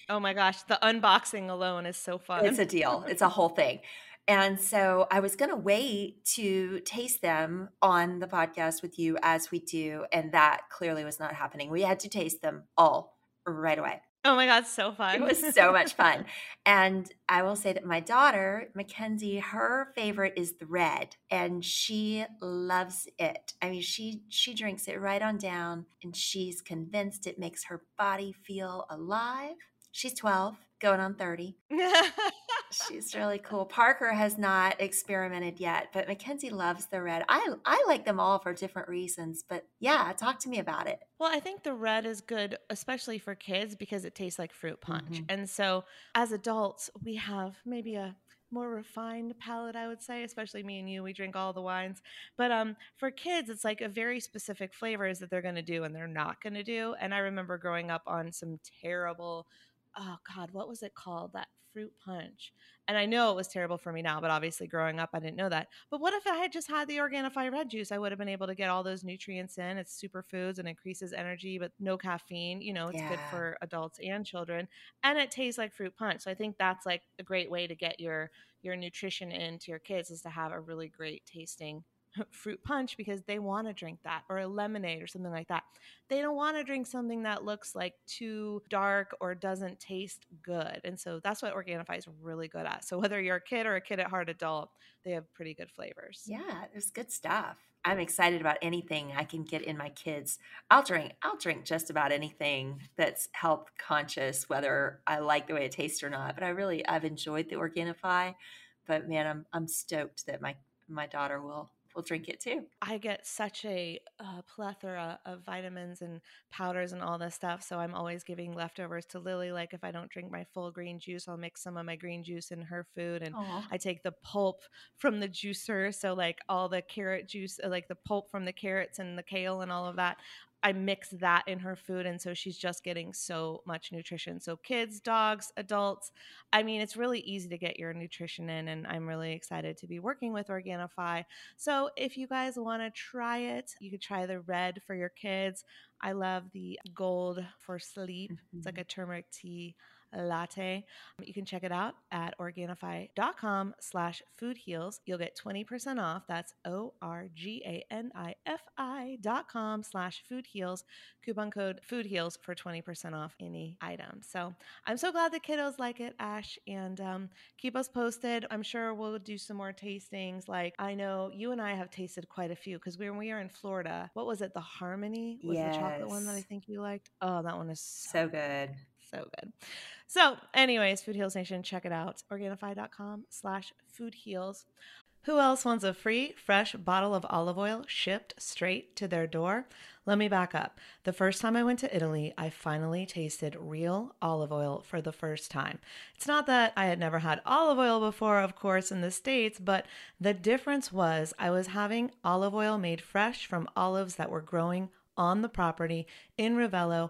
C: Oh my gosh, the unboxing alone is so fun.
D: It's a deal. It's a whole thing. And so I was going to wait to taste them on the podcast with you as we do. And that clearly was not happening. We had to taste them all right away.
C: oh my god, so fun.
D: It was so much fun. And I will say that my daughter, Mackenzie, her favorite is the red and she loves it. I mean, she she drinks it right on down and she's convinced it makes her body feel alive. She's 12, going on 30. She's really cool. Parker has not experimented yet, but Mackenzie loves the red. I I like them all for different reasons, but yeah, talk to me about it.
C: Well, I think the red is good, especially for kids, because it tastes like fruit punch.
D: Mhm.
C: And so as adults, we have maybe a more refined palate, I would say, especially me and you. We drink all the wines. But um, for kids, it's like a very specific flavors that they're going to do and they're not going to do. And I remember growing up on some terrible, oh God, what was it called? That fruit punch. And I know it was terrible for me now, but obviously growing up, I didn't know that. But what if I had just had the Organifi red juice? I would have been able to get all those nutrients in. It's superfoods and increases energy, but no caffeine. You know, it's good for adults and children, and it tastes like fruit punch. So I think that's like a great way to get your your nutrition into your kids is to have a really great tasting fruit punch because they want to drink that or a lemonade or something like that. They don't want to drink something that looks like too dark or doesn't taste good. And so that's what Organifi is really good at. So whether you're a kid or a kid at heart adult, they have pretty good flavors.
D: Yeah, there's good stuff. I'm excited about anything I can get in my kids. I'll drink. I'll drink just about anything that's health conscious, whether I like the way it tastes or not. But I really I've enjoyed the Organifi. But man, I'm I'm stoked that my my daughter will will drink it too.
C: I get such a uh, plethora of vitamins and powders and all this stuff. So I'm always giving leftovers to Lily. Like if I don't drink my full green juice, I'll mix some of my green juice in her food. And
D: Aw.
C: I take the pulp from the juicer. So like all the carrot juice, uh, like the pulp from the carrots and the kale and all of that. I mix that in her food. And so she's just getting so much nutrition. So kids, dogs, adults. I mean, it's really easy to get your nutrition in. And I'm really excited to be working with Organifi. So if you guys want to try it, you could try the red for your kids. I love the gold for sleep. It's like mm-hmm. a turmeric tea latte. You can check it out at organifi.com slash food heals. You'll get 20% off. That's O-R-G-A-N-I-F-I dot com slash food heals. Coupon code food heals for 20% off any item. So I'm so glad the kiddos like it, Ash, and um, keep us posted. I'm sure we'll do some more tastings. Like I know you and I have tasted quite a few because when we were in Florida, what was it? The Harmony was the chocolate one that I think you liked. Oh, that one is so
D: So good.
C: So good. So, anyways, Food Heals Nation, check it out. Organifi.com slash food heals. Who else wants a free, fresh bottle of olive oil shipped straight to their door? Let me back up. The first time I went to Italy, I finally tasted real olive oil for the first time. It's not that I had never had olive oil before, of course, in the States, but the difference was I was having olive oil made fresh from olives that were growing on the property in Ravello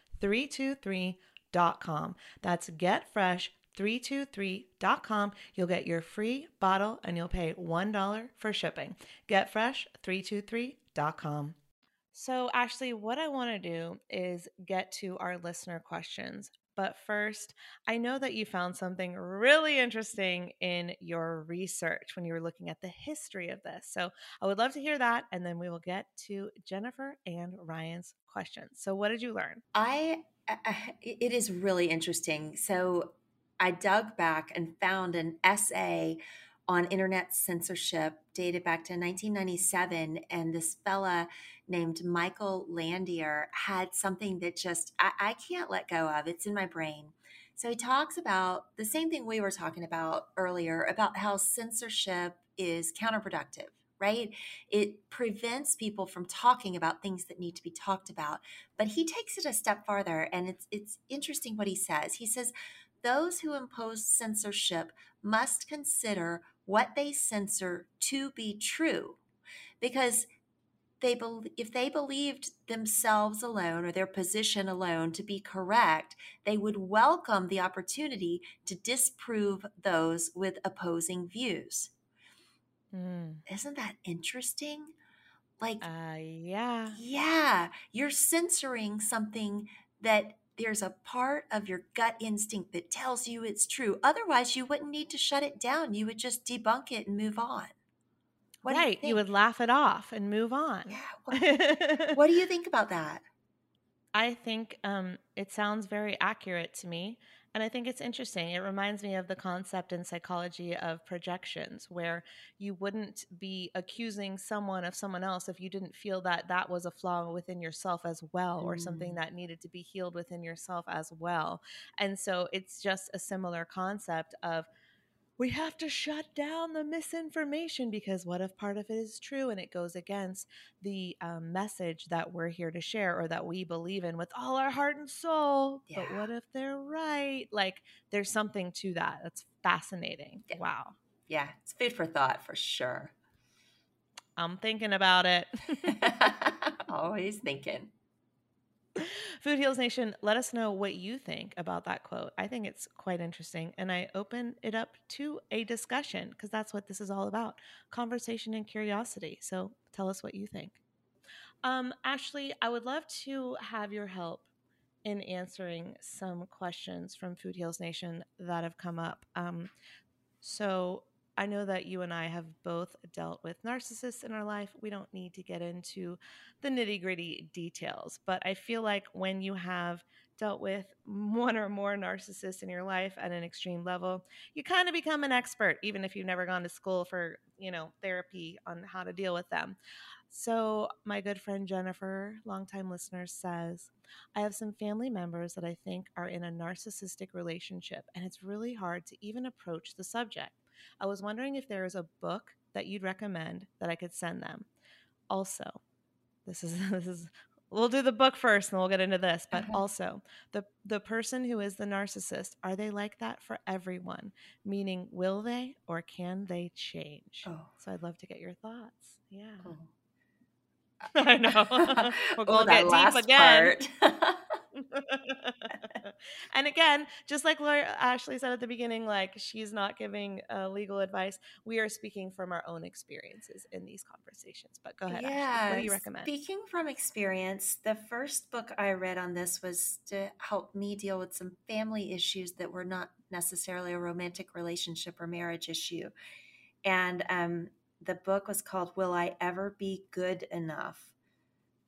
C: getfresh323.com. That's getfresh 323.com. You'll get your free bottle and you'll pay $1 for shipping. Getfresh323.com. So, Ashley, what I want to do is get to our listener questions. But first, I know that you found something really interesting in your research when you were looking at the history of this. So, I would love to hear that. And then we will get to Jennifer and Ryan's questions. So, what did you learn?
D: I, uh, uh, I it is really interesting. So I dug back and found an essay on internet censorship dated back to 1997 and this fella named michael landier had something that just I, I, can't let go of. It's in my brain. So he talks about the same thing we were talking about earlier about how censorship is counterproductive right? It prevents people from talking about things that need to be talked about but he takes it a step farther and it's it's interesting what he says. He says those who impose censorship must consider what they censor to be true because they be- if they believed themselves alone or their position alone to be correct they would welcome the opportunity to disprove those with opposing views
C: Mm.
D: isn't that interesting like
C: Uh, yeah.
D: yeah you're censoring something that there's a part of your gut instinct that tells you it's true. Otherwise, you wouldn't need to shut it down. You would just debunk it and move on. What
C: right. You,
D: think?
C: would laugh it off and move on.
D: Yeah. What, what do you think about that?
C: I think um, it sounds very accurate to me. And I think it's interesting. It reminds me of the concept in psychology of projections, where you wouldn't be accusing someone of someone else if you didn't feel that that was a flaw within yourself as well, or something
D: Mm.
C: that needed to be healed within yourself as well. And so it's just a similar concept of we have to shut down the misinformation because what if part of it is true and it goes against the um, message that we're here to share or that we believe in with all our heart and soul? But what if they're right? Like, there's something to that. That's fascinating.
D: Yeah.
C: Wow.
D: Yeah, it's food for thought for sure.
C: I'm thinking about it.
D: Always thinking.
C: Food Heals Nation, let us know what you think about that quote. I think it's quite interesting. And I open it up to a discussion because that's what this is all about conversation and curiosity. So tell us what you think. Um, Ashley, I would love to have your help in answering some questions from Food Heals Nation that have come up. Um, so I know that you and I have both dealt with narcissists in our life. We don't need to get into the nitty gritty details, but I feel like when you have dealt with one or more narcissists in your life at an extreme level, you kind of become an expert, even if you've never gone to school for, you know, therapy on how to deal with them. So, my good friend Jennifer, longtime listener, says, I have some family members that I think are in a narcissistic relationship, and it's really hard to even approach the subject. I was wondering if there is a book that you'd recommend that I could send them. Also, this is this is we'll do the book first and we'll get into this, but
D: Okay.
C: also the the person who is the narcissist, are they like that for everyone? Meaning will they or can they change?
D: Oh.
C: So I'd love to get your thoughts. Yeah.
D: Oh.
C: I know. We're gonna
D: that
C: get deep again. and again, just like Laura Ashley said at the beginning, like she's not giving uh, legal advice. We are speaking from our own experiences in these conversations. But go ahead, Ashley. What do you recommend?
D: Speaking from experience, the first book I read on this was to help me deal with some family issues that were not necessarily a romantic relationship or marriage issue. And um, the book was called Will I Ever Be Good Enough?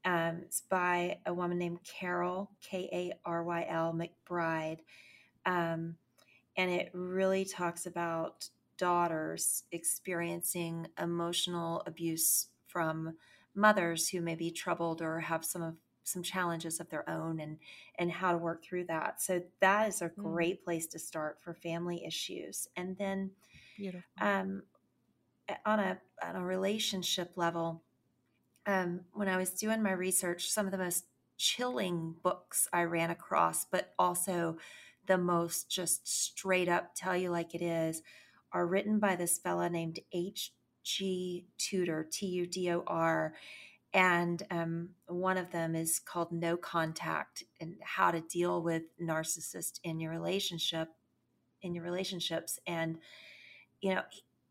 D: Um, it's by a woman named Karyl, K A R Y L McBride. Um, and it really talks about daughters experiencing emotional abuse from mothers who may be troubled or have some of some challenges of their own and and how to work through that. So that is a
C: Mm.
D: great place to start for family issues. And then
C: Beautiful.
D: um, on a on a relationship level, um, when I was doing my research, some of the most chilling books I ran across, but also the most just straight up tell you like it is, are written by this fella named H. G. Tudor, T U D O R. And um, one of them is called No Contact and how to deal with narcissist in your relationship, in your relationships. And, you know,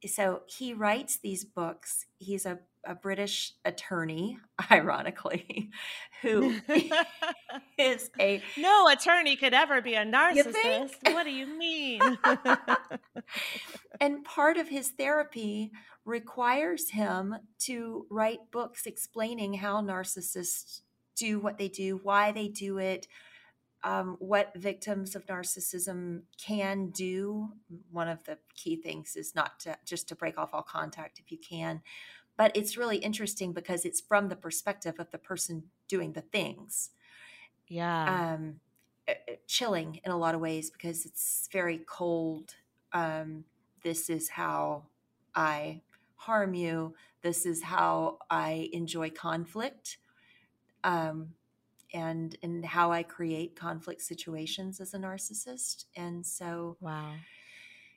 D: so he writes these books. He's a, a British attorney, ironically, who is a
C: no attorney could ever be a narcissist. What do you mean?
D: and part of his therapy requires him to write books explaining how narcissists do what they do, why they do it, um, what victims of narcissism can do. One of the key things is not to just to break off all contact if you can. But it's really interesting because it's from the perspective of the person doing the things
C: yeah.
D: um, uh, uh, chilling in a lot of ways because it's very cold. Um, this is how I harm you. This is how I enjoy conflict, um, and and how I create conflict situations as a narcissist. And so,
C: wow.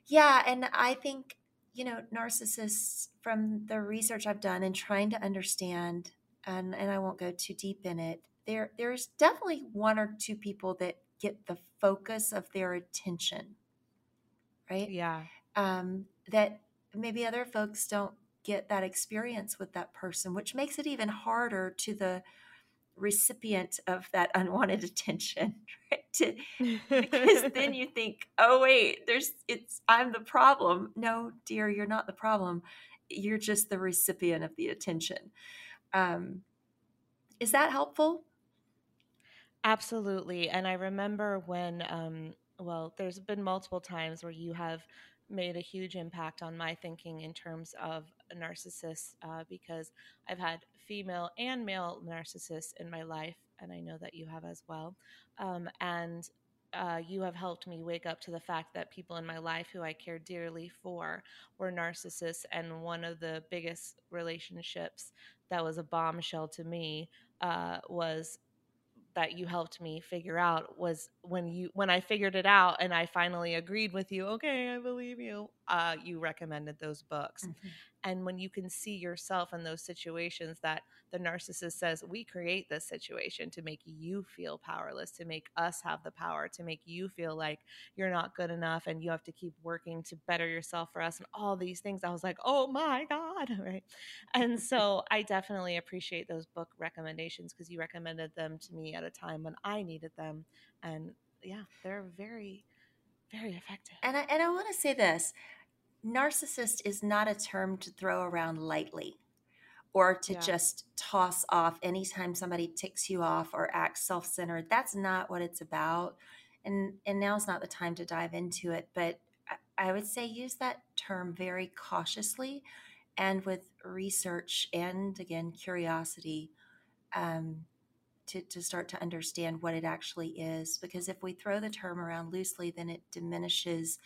D: yeah, and I think you know narcissists from the research I've done and trying to understand, and and I won't go too deep in it. There, there's definitely one or two people that get the focus of their attention, right?
C: Yeah.
D: Um, that maybe other folks don't get that experience with that person, which makes it even harder to the recipient of that unwanted attention, right? To, because then you think, oh wait, there's it's I'm the problem. No, dear, you're not the problem. You're just the recipient of the attention. Um, is that helpful?
C: Absolutely. And I remember when, um, well, there's been multiple times where you have made a huge impact on my thinking in terms of narcissists uh, because I've had female and male narcissists in my life, and I know that you have as well. Um, and uh, you have helped me wake up to the fact that people in my life who I care dearly for were narcissists. And one of the biggest relationships that was a bombshell to me uh, was that you helped me figure out was when you when I figured it out and I finally agreed with you. Okay, I believe you. Uh, you recommended those books, and when you can see yourself in those situations that the narcissist says we create this situation to make you feel powerless to make us have the power to make you feel like you're not good enough and you have to keep working to better yourself for us and all these things i was like oh my god right? And so i definitely appreciate those book recommendations because you recommended them to me at a time when i needed them and yeah they're very very effective.
D: And I, and I want to say this narcissist is not a term to throw around lightly or to
C: Yeah.
D: just toss off anytime somebody ticks you off or acts self-centered that's not what it's about and and now's not the time to dive into it but I, I would say use that term very cautiously and with research and again curiosity um, to, to start to understand what it actually is because if we throw the term around loosely then it diminishes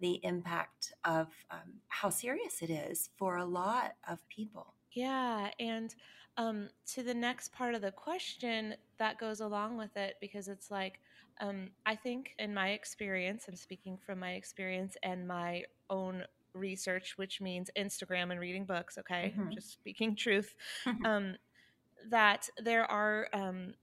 D: the impact of um, how serious it is for a lot of people
C: Yeah, and um, to the next part of the question that goes along with it, because it's like, um, I think in my experience, I'm speaking from my experience and my own research, which means Instagram and reading books, okay? I'm
D: Mhm.
C: just speaking truth, um, that there are um,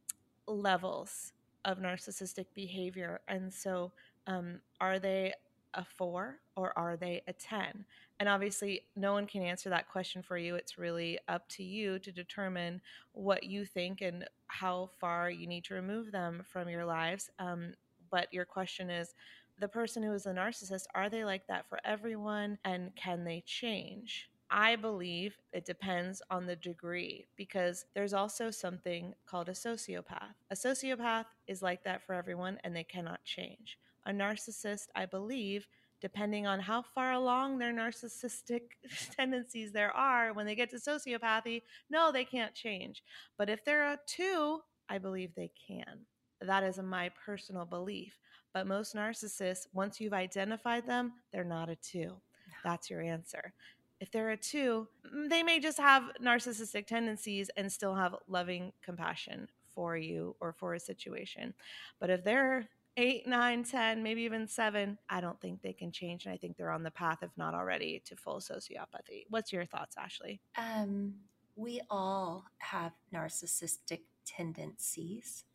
C: levels of narcissistic behavior. And so, um, are they a four or are they a 10? And obviously, no one can answer that question for you. It's really up to you to determine what you think and how far you need to remove them from your lives. Um, but your question is the person who is a narcissist, are they like that for everyone? And can they change? I believe it depends on the degree because there's also something called a sociopath. A sociopath is like that for everyone and they cannot change. A narcissist, I believe, depending on how far along their narcissistic tendencies there are when they get to sociopathy, no, they can't change. But if they're a two, I believe they can. That is my personal belief. But most narcissists, once you've identified them, they're not a two. That's your answer. If they're a two, mm, they may just have narcissistic tendencies and still have loving compassion for you or for a situation. But if they're eight, nine, 10, maybe even seven, I don't think they can change. And I think they're on the path, if not already, to full sociopathy. What's your thoughts, Ashley?
D: Um, we all have narcissistic tendencies.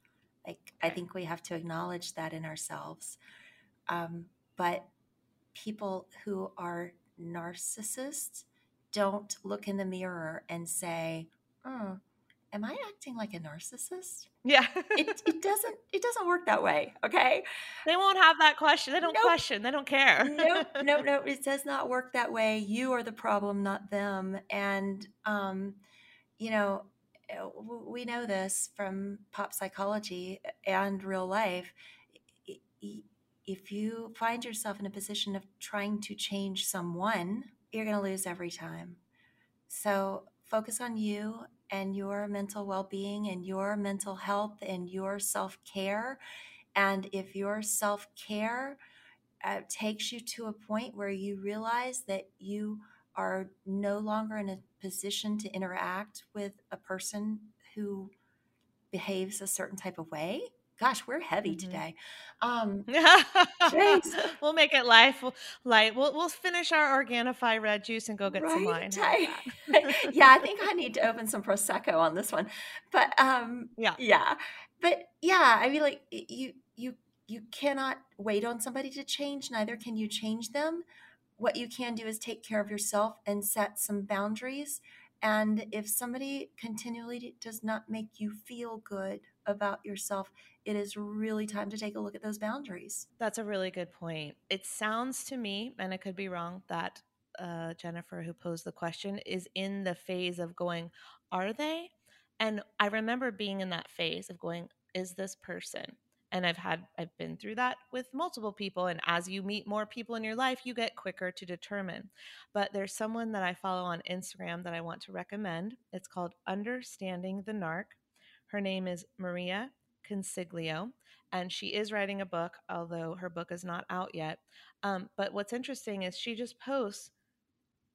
D: Like, I think we have to acknowledge that in ourselves. Um, but people who are narcissists don't look in the mirror and say, "Hmm, "Am I acting like a narcissist?"
C: Yeah.
D: It, it doesn't. It doesn't work that way. Okay.
C: they won't have that question. They don't
D: Nope.
C: question. They don't care.
D: no, no, no. It does not work that way. You are the problem, not them. And, um, you know, uh, we know this from pop psychology and real life. If you find yourself in a position of trying to change someone, you're going to lose every time. So focus on you and your mental well being and your mental health and your self care. And if your self care uh, takes you to a point where you realize that you are no longer in a position to interact with a person who behaves a certain type of way. Gosh, we're heavy
C: Mhm.
D: today. Um,
C: we'll make it life light. We'll we'll finish our Organifi red juice and go get some wine.
D: I- yeah, I think I need to open some prosecco on this one. But um,
C: Yeah.
D: yeah, but yeah, I mean, like you you you cannot wait on somebody to change. Neither can you change them. What you can do is take care of yourself and set some boundaries. And if somebody continually does not make you feel good about yourself, it is really time to take a look at those boundaries.
C: That's a really good point. It sounds to me, and I could be wrong, that uh, Jennifer, who posed the question, is in the phase of going, Are they? And I remember being in that phase of going, Is this person? And I've had, I've been through that with multiple people. And as you meet more people in your life, you get quicker to determine. But there's someone that I follow on Instagram that I want to recommend. It's called Understanding the Narc. Her name is Maria Consiglio and she is writing a book, although her book is not out yet. Um, but what's interesting is she just posts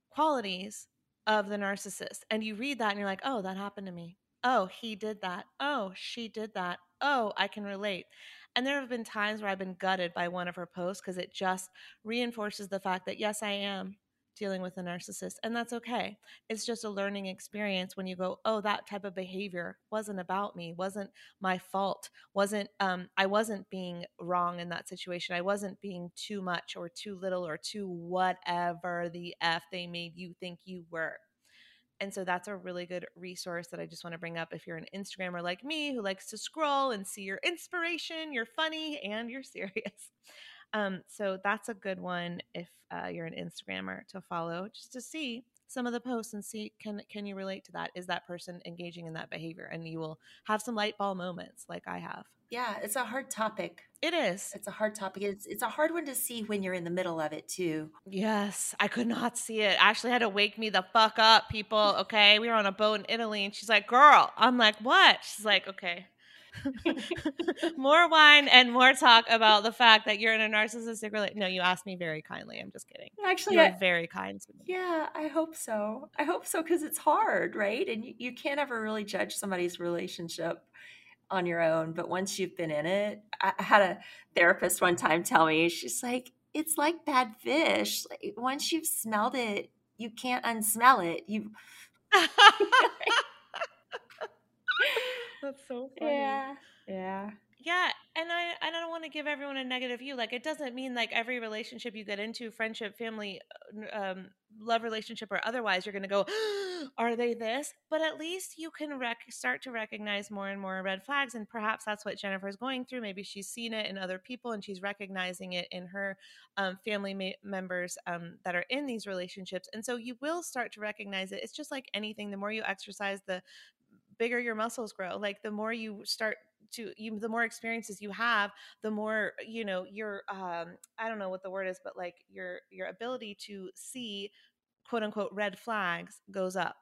C: qualities of the narcissist, and you read that and you're like, oh, that happened to me. Oh, he did that. Oh, she did that. Oh, I can relate. And there have been times where I've been gutted by one of her posts because it just reinforces the fact that, yes, I am dealing with a narcissist, and that's okay. It's just a learning experience when you go, oh, that type of behavior wasn't about me, wasn't my fault wasn't um i wasn't being wrong in that situation i wasn't being too much or too little or too whatever the f they made you think you were and so that's a really good resource that i just want to bring up if you're an instagrammer like me who likes to scroll and see your inspiration you're funny and you're serious um so that's a good one if uh, you're an instagrammer to follow just to see some of the posts and see can can you relate to that? Is that person engaging in that behavior? And you will have some light bulb moments like i have.
D: Yeah, it's a hard topic.
C: it is.
D: It's a hard topic. It's it's a hard one to see when you're in the middle of it too.
C: yes i could not see it. Ashley had to wake me the fuck up people okay? We were on a boat in italy and she's like girl i'm like what? She's like okay more wine and more talk about the fact that you're in a narcissistic relationship no you asked me very kindly i'm just kidding
D: Actually,
C: you're
D: I,
C: very kind to me
D: yeah, I hope so. I hope so because it's hard, right? And you, you can't ever really judge somebody's relationship on your own. But once you've been in it, I, I had a therapist one time tell me, she's like, it's like bad fish. Like, once you've smelled it, you can't unsmell it. You,
C: that's so funny
D: yeah, yeah.
C: Yeah, and I I don't want to give everyone a negative view. Like it doesn't mean like every relationship you get into, friendship, family, um, love relationship or otherwise, you're going to go, are they this? But at least you can rec- start to recognize more and more red flags, and perhaps that's what Jennifer's going through. Maybe she's seen it in other people, and she's recognizing it in her um, family ma- members um, that are in these relationships, and so you will start to recognize it. It's just like anything. The more you exercise, the bigger your muscles grow like the more you start to you the more experiences you have the more you know your um i don't know what the word is but like your your ability to see quote unquote red flags goes up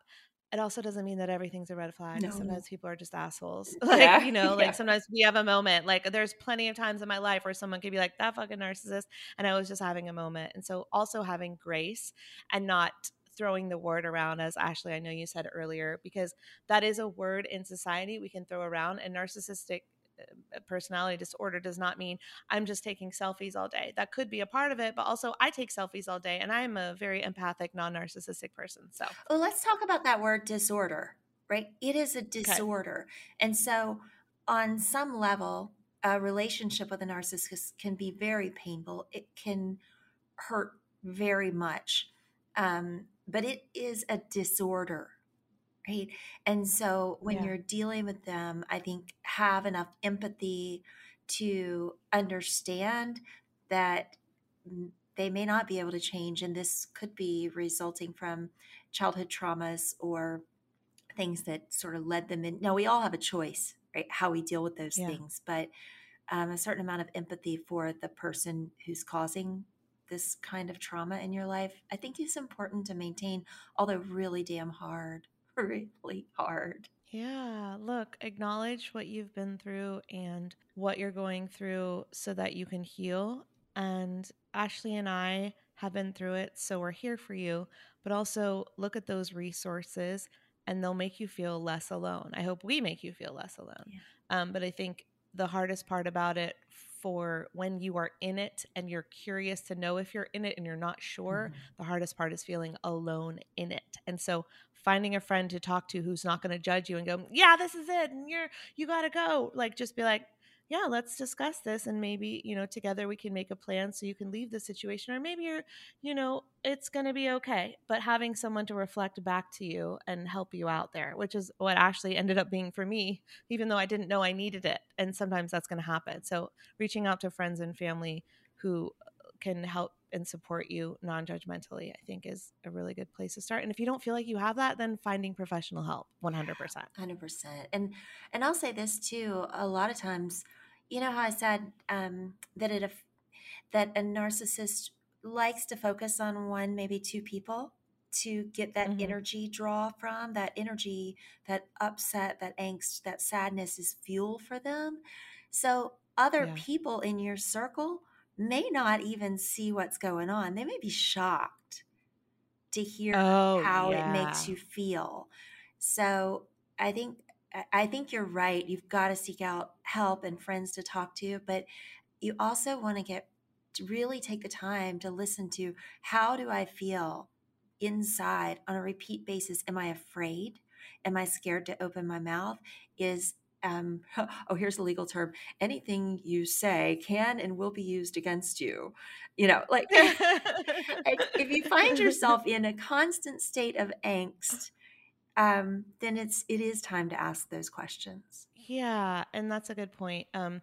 C: it also doesn't mean that everything's a red flag.
D: No.
C: Sometimes people are just assholes. Like,
D: Yeah,
C: you know,
D: yeah.
C: like sometimes we have a moment. Like there's plenty of times in my life where someone could be like, that fucking narcissist. And I was just having a moment. And so also having grace and not throwing the word around as Ashley, I know you said earlier, because that is a word in society we can throw around and narcissistic uh, personality disorder does not mean I'm just taking selfies all day. That could be a part of it, but also I take selfies all day and I am a very empathic, non-narcissistic person. So,
D: Well, let's talk about that word disorder, right? It is a disorder. And so, on some level, a relationship with a narcissist can be very painful. It can hurt very much. Um, but it is a disorder, right? And so, when
C: Yeah.
D: you're dealing with them, I think have enough empathy to understand that they may not be able to change. And this could be resulting from childhood traumas or things that sort of led them in. Now, we all have a choice, right? How we deal with those
C: Yeah.
D: things, but um, a certain amount of empathy for the person who's causing this kind of trauma in your life, I think is important to maintain, although really damn hard, really hard.
C: Yeah, look, acknowledge what you've been through and what you're going through so that you can heal. And Ashley and I have been through it, so we're here for you. But also look at those resources and they'll make you feel less alone. I hope we make you feel less alone.
D: Yeah.
C: Um, but I think the hardest part about it for when you are in it and you're curious to know if you're in it and you're not sure, mm-hmm. the hardest part is feeling alone in it. And so finding a friend to talk to who's not going to judge you and go, "Yeah, this is it." And you're you got to go. Like just be like, "Yeah, let's discuss this and maybe, you know, together we can make a plan so you can leave the situation or maybe you're, you know, it's going to be okay." But having someone to reflect back to you and help you out there, which is what Ashley ended up being for me, even though I didn't know I needed it. And sometimes that's going to happen. So, reaching out to friends and family who uh, can help and support you non-judgmentally i think is a really good place to start and if you don't feel like you have that then finding professional help 100%
D: Hundred percent, and and I'll say this too. A lot of times, you know how I said um, that it that a narcissist likes to focus on one, maybe two people to get that
C: Mhm.
D: energy draw from. That energy, that upset, that angst, that sadness is fuel for them. So other
C: Yeah.
D: people in your circle may not even see what's going on. They may be shocked to hear
C: oh
D: how it makes you feel. So I think I- think you're right. You've got to seek out help and friends to talk to, but you also want to get to really take the time to listen to how do I feel inside on a repeat basis? Am I afraid? Am I scared to open my mouth? Is um, oh, here's a legal term. Anything you say can and will be used against you. You know, like if you find yourself in a constant state of angst, um, then it's it is time to ask those questions.
C: Yeah, and that's a good point. Um,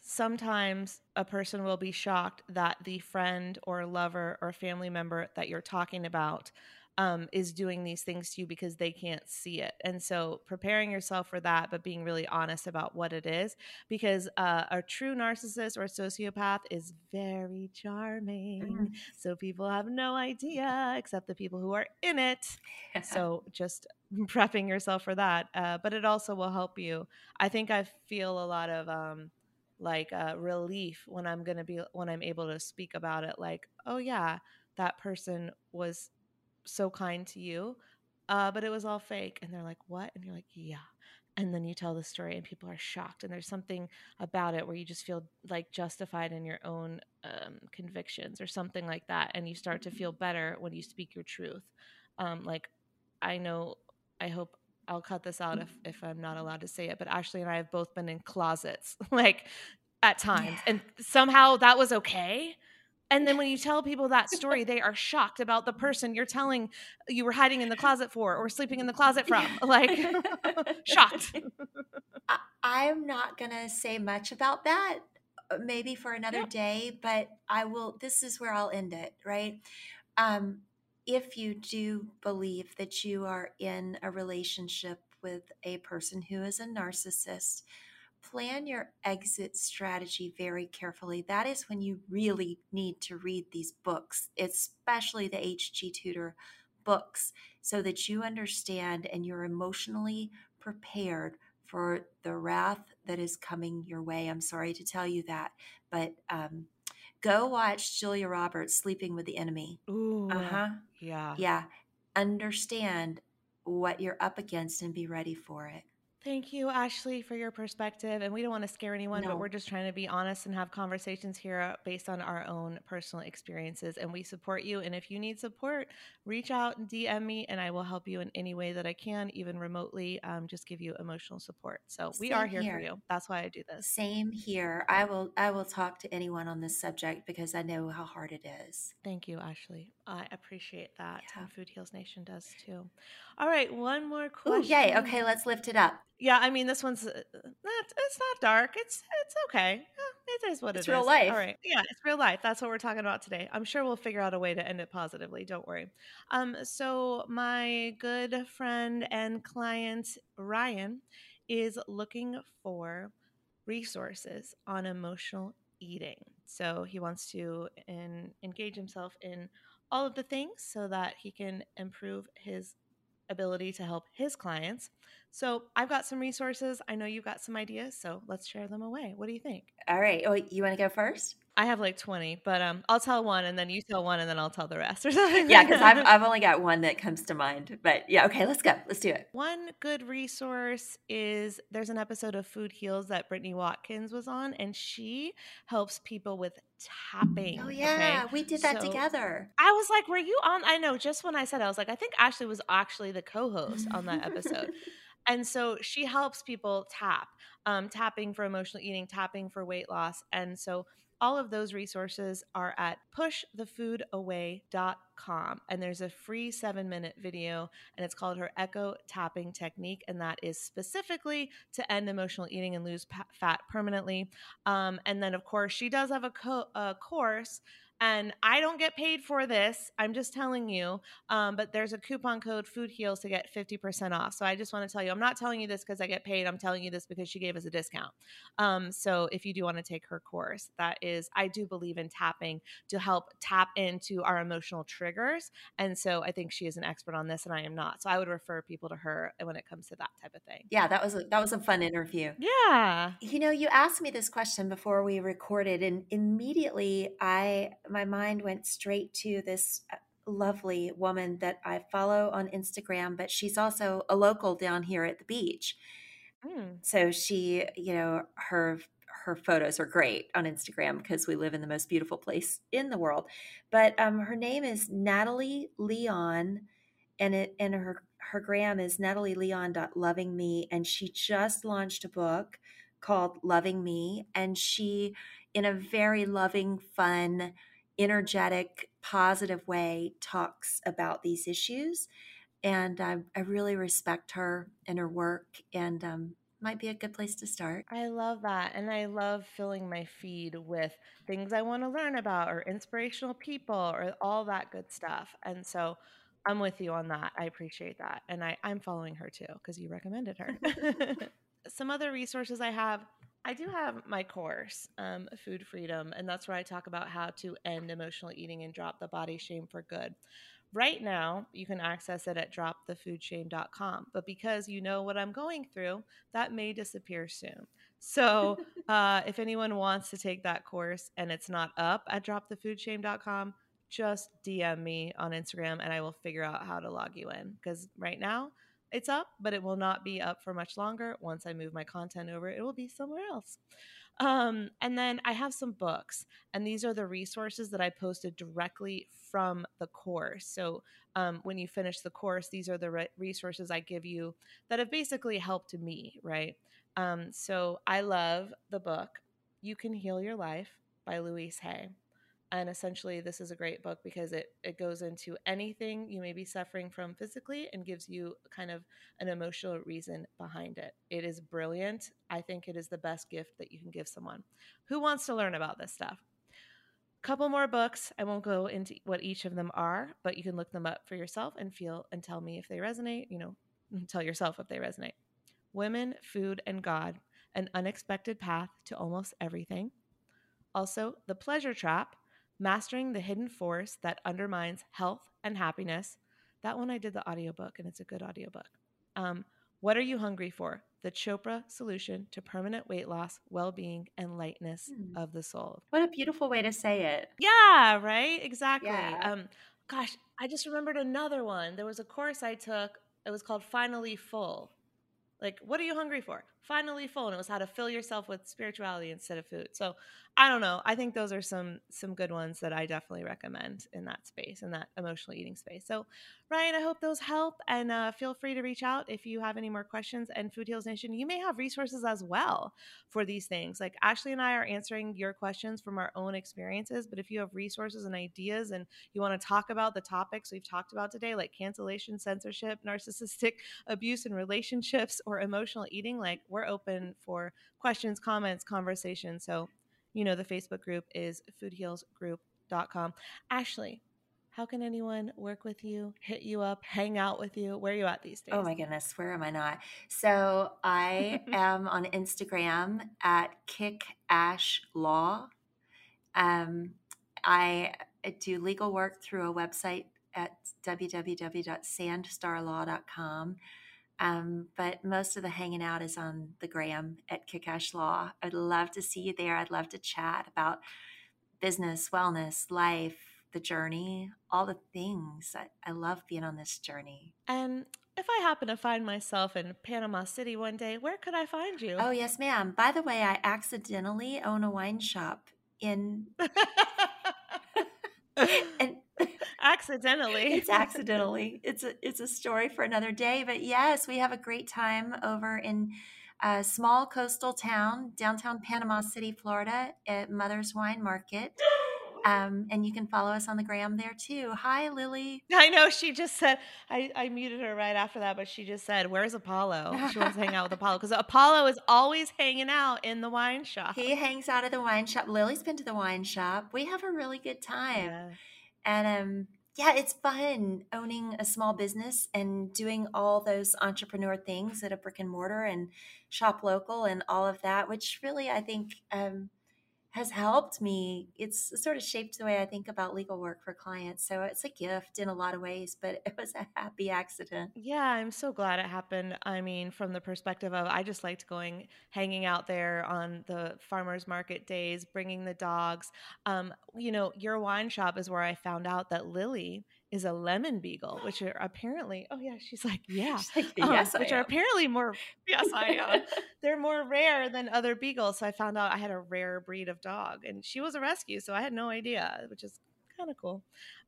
C: sometimes a person will be shocked that the friend or lover or family member that you're talking about um, is doing these things to you because they can't see it. And so preparing yourself for that, but being really honest about what it is, because uh, a true narcissist or sociopath is very charming. So people have no idea except the people who are in it. So just prepping yourself for that. Uh, but it also will help you. I think I feel a lot of um, like uh, relief when I'm going to be, when I'm able to speak about it. Like, oh, yeah, that person was so kind to you, uh, but it was all fake. And they're like, what? And you're like, yeah. And then you tell the story and people are shocked. And there's something about it where you just feel like justified in your own um, convictions or something like that. And you start to feel better when you speak your truth. Um, like, I know, I hope I'll cut this out if, if I'm not allowed to say it, but Ashley and I have both been in closets, like at times. And somehow that was okay. And then when you tell people that story, they are shocked about the person you're telling you were hiding in the closet for or sleeping in the closet from. Like, shocked.
D: I, I'm not going to say much about that, uh, maybe for another
C: Yeah.
D: day, but I will. This is where I'll end it, right? Um, if you do believe that you are in a relationship with a person who is a narcissist, plan your exit strategy very carefully. That is when you really need to read these books, especially the HG Tudor books, so that you understand and you're emotionally prepared for the wrath that is coming your way. I'm sorry to tell you that, but um, go watch Julia Roberts sleeping with the enemy.
C: Ooh.
D: Uh huh.
C: Yeah.
D: Yeah. Understand what you're up against and be ready for it.
C: Thank you, Ashley, for your perspective. And we don't want to scare anyone,
D: No.
C: but we're just trying to be honest and have conversations here based on our own personal experiences. And we support you. And if you need support, reach out and DM me, and I will help you in any way that I can, even remotely, um, just give you emotional support. So we are
D: Same
C: here, for you. That's why I do this.
D: Same here. I will I will talk to anyone on this subject because I know how hard it is.
C: Thank you, Ashley. I appreciate that.
D: Yeah.
C: And Food Heals Nation does too. All right, one more question.
D: yay. Okay, let's lift it up.
C: Yeah, I mean this one's uh, not it's not dark. It's it's okay. It is what
D: It's
C: it
D: real
C: is.
D: life.
C: All right. Yeah, it's real life. That's what we're talking about today. I'm sure we'll figure out a way to end it positively. Don't worry. Um so my good friend and client Ryan is looking for resources on emotional eating. So he wants to in, engage himself in all of the things so that he can improve his ability to help his clients. So I've got some resources. I know you've got some ideas, so let's share them away. What do you think?
D: All right. Oh, you want to go first?
C: I have like 20, but um I'll tell one and then you tell one and then I'll tell the rest or something.
D: Yeah, because I've, I've only got one that comes to mind. But yeah, okay, let's go. Let's do it.
C: One good resource is there's an episode of Food Heals that Brittany Watkins was on, and she helps people with tapping.
D: Oh,
C: okay?
D: yeah. We did that
C: So-
D: together.
C: I was like, were you on? I know, just when I said, I was like, I think Ashley was actually the co host on that episode. And so she helps people tap, um, tapping for emotional eating, tapping for weight loss. And so all of those resources are at pushthefoodaway.com. And there's a free seven minute video, and it's called her Echo Tapping Technique. And that is specifically to end emotional eating and lose fat permanently. Um, and then, of course, she does have a, co- a course. And I don't get paid for this. I'm just telling you. Um, but there's a coupon code Food Heals to get 50% off. So I just want to tell you, I'm not telling you this because I get paid. I'm telling you this because she gave us a discount. Um, so if you do want to take her course, that is, I do believe in tapping to help tap into our emotional triggers. And so I think she is an expert on this, and I am not. So I would refer people to her when it comes to that type of thing.
D: Yeah, that was a, that was a fun interview.
C: Yeah.
D: You know, you asked me this question before we recorded, and immediately I my mind went straight to this uh, lovely woman that I follow on Instagram, but she's also a local down here at the beach.
C: Mm.
D: So she, you know, her her photos are great on Instagram because we live in the most beautiful place in the world. But um, her name is Natalie Leon, and it and her her gram is Natalie Leon loving me, and she just launched a book called Loving Me, and she, in a very loving, fun, energetic, positive way, talks about these issues. And I, I really respect her and her work, and um, might be a good place to start.
C: I love that. And I love filling my feed with things I want to learn about or inspirational people or all that good stuff. And so I'm with you on that. I appreciate that. And I, I'm following her too because you recommended her. Some other resources I have. I do have my course, um, Food Freedom, and that's where I talk about how to end emotional eating and drop the body shame for good. Right now, you can access it at dropthefoodshame.com. But because you know what I'm going through, that may disappear soon. So uh, if anyone wants to take that course and it's not up at dropthefoodshame.com, just DM me on Instagram and I will figure out how to log you in. Because right now, it's up, but it will not be up for much longer. Once I move my content over, it will be somewhere else. Um, and then I have some books, and these are the resources that I posted directly from the course. So um, when you finish the course, these are the re- resources I give you that have basically helped me, right? Um, so I love the book You Can Heal Your Life by Louise Hay. And essentially, this is a great book because it, it goes into anything you may be suffering from physically and gives you kind of an emotional reason behind it. It is brilliant. I think it is the best gift that you can give someone who wants to learn about this stuff. Couple more books. I won't go into what each of them are, but you can look them up for yourself and feel and tell me if they resonate. You know, tell yourself if they resonate. Women, Food, and God An Unexpected Path to Almost Everything. Also, The Pleasure Trap Mastering the Hidden Force That Undermines Health and Happiness. That one I did the audiobook, and it's a good audiobook. Um, what are you hungry for? The Chopra solution to permanent weight loss, well being, and lightness
D: Hmm.
C: of the soul.
D: What a beautiful way to say it.
C: Yeah, right? Exactly.
D: Yeah.
C: Um, gosh, I just remembered another one. There was a course I took, it was called Finally Full. Like, what are you hungry for? Finally full. And it was how to fill yourself with spirituality instead of food. So I don't know. I think those are some some good ones that I definitely recommend in that space, in that emotional eating space. So Ryan, I hope those help. And uh, feel free to reach out if you have any more questions. And Food Heals Nation, you may have resources as well for these things. Like Ashley and I are answering your questions from our own experiences. But if you have resources and ideas and you want to talk about the topics we've talked about today, like cancellation, censorship, narcissistic abuse in relationships, or emotional eating, like we're open for questions, comments, conversation. So, you know, the Facebook group is foodhealsgroup.com. Ashley, how can anyone work with you, hit you up, hang out with you? Where are you at these days?
D: Oh my goodness, where am I not? So I am on Instagram at Kick Ash Law. Um, I do legal work through a website at www.sandstarlaw.com. Um, but most of the hanging out is on the gram at Kickash Law. I'd love to see you there. I'd love to chat about business, wellness, life, the journey, all the things. I, I love being on this journey.
C: And if I happen to find myself in Panama City one day, where could I find you?
D: Oh, yes, ma'am. By the way, I accidentally own a wine shop in, and
C: Accidentally.
D: it's accidentally. It's a it's a story for another day. But yes, we have a great time over in a small coastal town, downtown Panama City, Florida, at Mother's Wine Market. Um, and you can follow us on the gram there too. Hi, Lily.
C: I know she just said I, I muted her right after that, but she just said, "Where's Apollo?" She wants to hang out with Apollo because Apollo is always hanging out in the wine shop.
D: He hangs out at the wine shop. Lily's been to the wine shop. We have a really good time.
C: Yeah.
D: And um, yeah, it's fun owning a small business and doing all those entrepreneur things at a brick and mortar and shop local and all of that, which really I think um, has helped me. It's sort of shaped the way I think about legal work for clients. So it's a gift in a lot of ways, but it was a happy accident.
C: Yeah, I'm so glad it happened. I mean, from the perspective of I just liked going, hanging out there on the farmers market days, bringing the dogs. Um, you know, your wine shop is where I found out that Lily is a lemon beagle, which are apparently, oh yeah, she's like, yeah,
D: She's like,
C: um,
D: yes, I
C: which are apparently more, yes, I am. They're more rare than other beagles. So I found out I had a rare breed of dog, and she was a rescue, so I had no idea, which is kind of cool.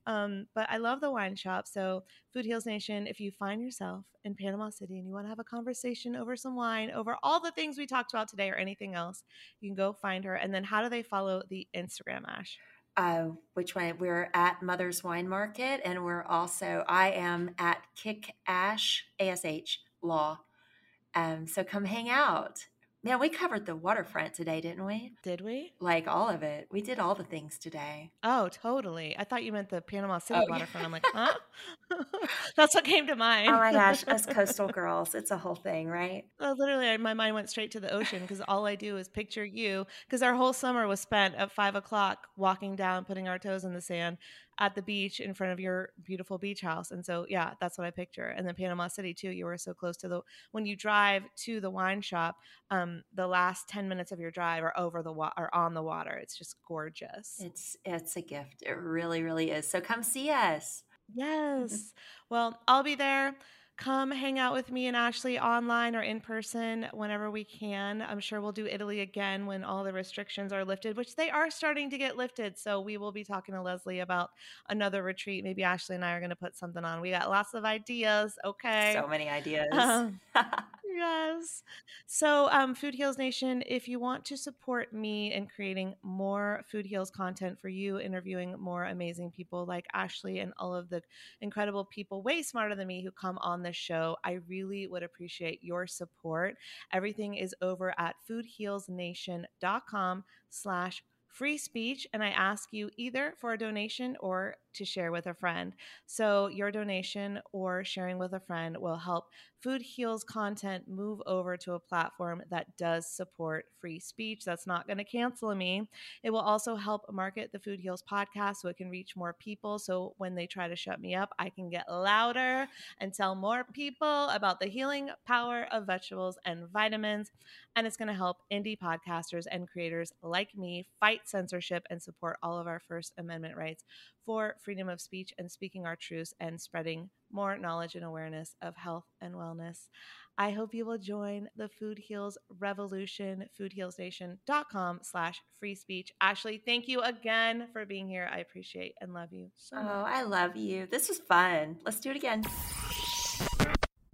C: Um, but I love the wine shop. So Food Heals Nation, if you find yourself in Panama City and you want to have a conversation over some wine, over all the things we talked about today or anything else, you can go find her. And then how do they follow the Instagram, Ash?
D: Uh, which one? We're at Mother's Wine Market, and we're also I am at Kick Ash Ash Law. Um, so come hang out. Man, we covered the waterfront today, didn't we?
C: Did we?
D: Like all of it. We did all the things today.
C: Oh, totally. I thought you meant the Panama City
D: Oh, yeah.
C: waterfront. I'm like, huh? That's what came to mind.
D: Oh my gosh, us coastal girls. It's a whole thing, right?
C: Uh, literally, my mind went straight to the ocean because all I do is picture you. Because our whole summer was spent at five o'clock walking down, putting our toes in the sand at the beach in front of your beautiful beach house. And so, yeah, that's what I picture. And then Panama City too. You were so close to the when you drive to the wine shop. Um, the last ten minutes of your drive are over the water, are on the water. It's just gorgeous.
D: It's it's a gift. It really, really is. So come see us.
C: Yes. Well, I'll be there. Come hang out with me and Ashley online or in person whenever we can. I'm sure we'll do Italy again when all the restrictions are lifted, which they are starting to get lifted. So we will be talking to Leslie about another retreat. Maybe Ashley and I are going to put something on. We got lots of ideas. Okay.
D: So many ideas.
C: Um, yes. So, um, Food Heals Nation, if you want to support me in creating more Food Heals content for you, interviewing more amazing people like Ashley and all of the incredible people way smarter than me who come on this show, I really would appreciate your support. Everything is over at foodhealsnation.com slash free speech and i ask you either for a donation or to share with a friend. So, your donation or sharing with a friend will help Food Heals content move over to a platform that does support free speech. That's not going to cancel me. It will also help market the Food Heals podcast so it can reach more people. So, when they try to shut me up, I can get louder and tell more people about the healing power of vegetables and vitamins. And it's going to help indie podcasters and creators like me fight censorship and support all of our First Amendment rights for freedom of speech and speaking our truths and spreading more knowledge and awareness of health and wellness. I hope you will join the Food Heals Revolution, foodhealsnation.com slash free speech. Ashley, thank you again for being here. I appreciate and love you so oh, much.
D: Oh, I love you. This was fun. Let's do it again.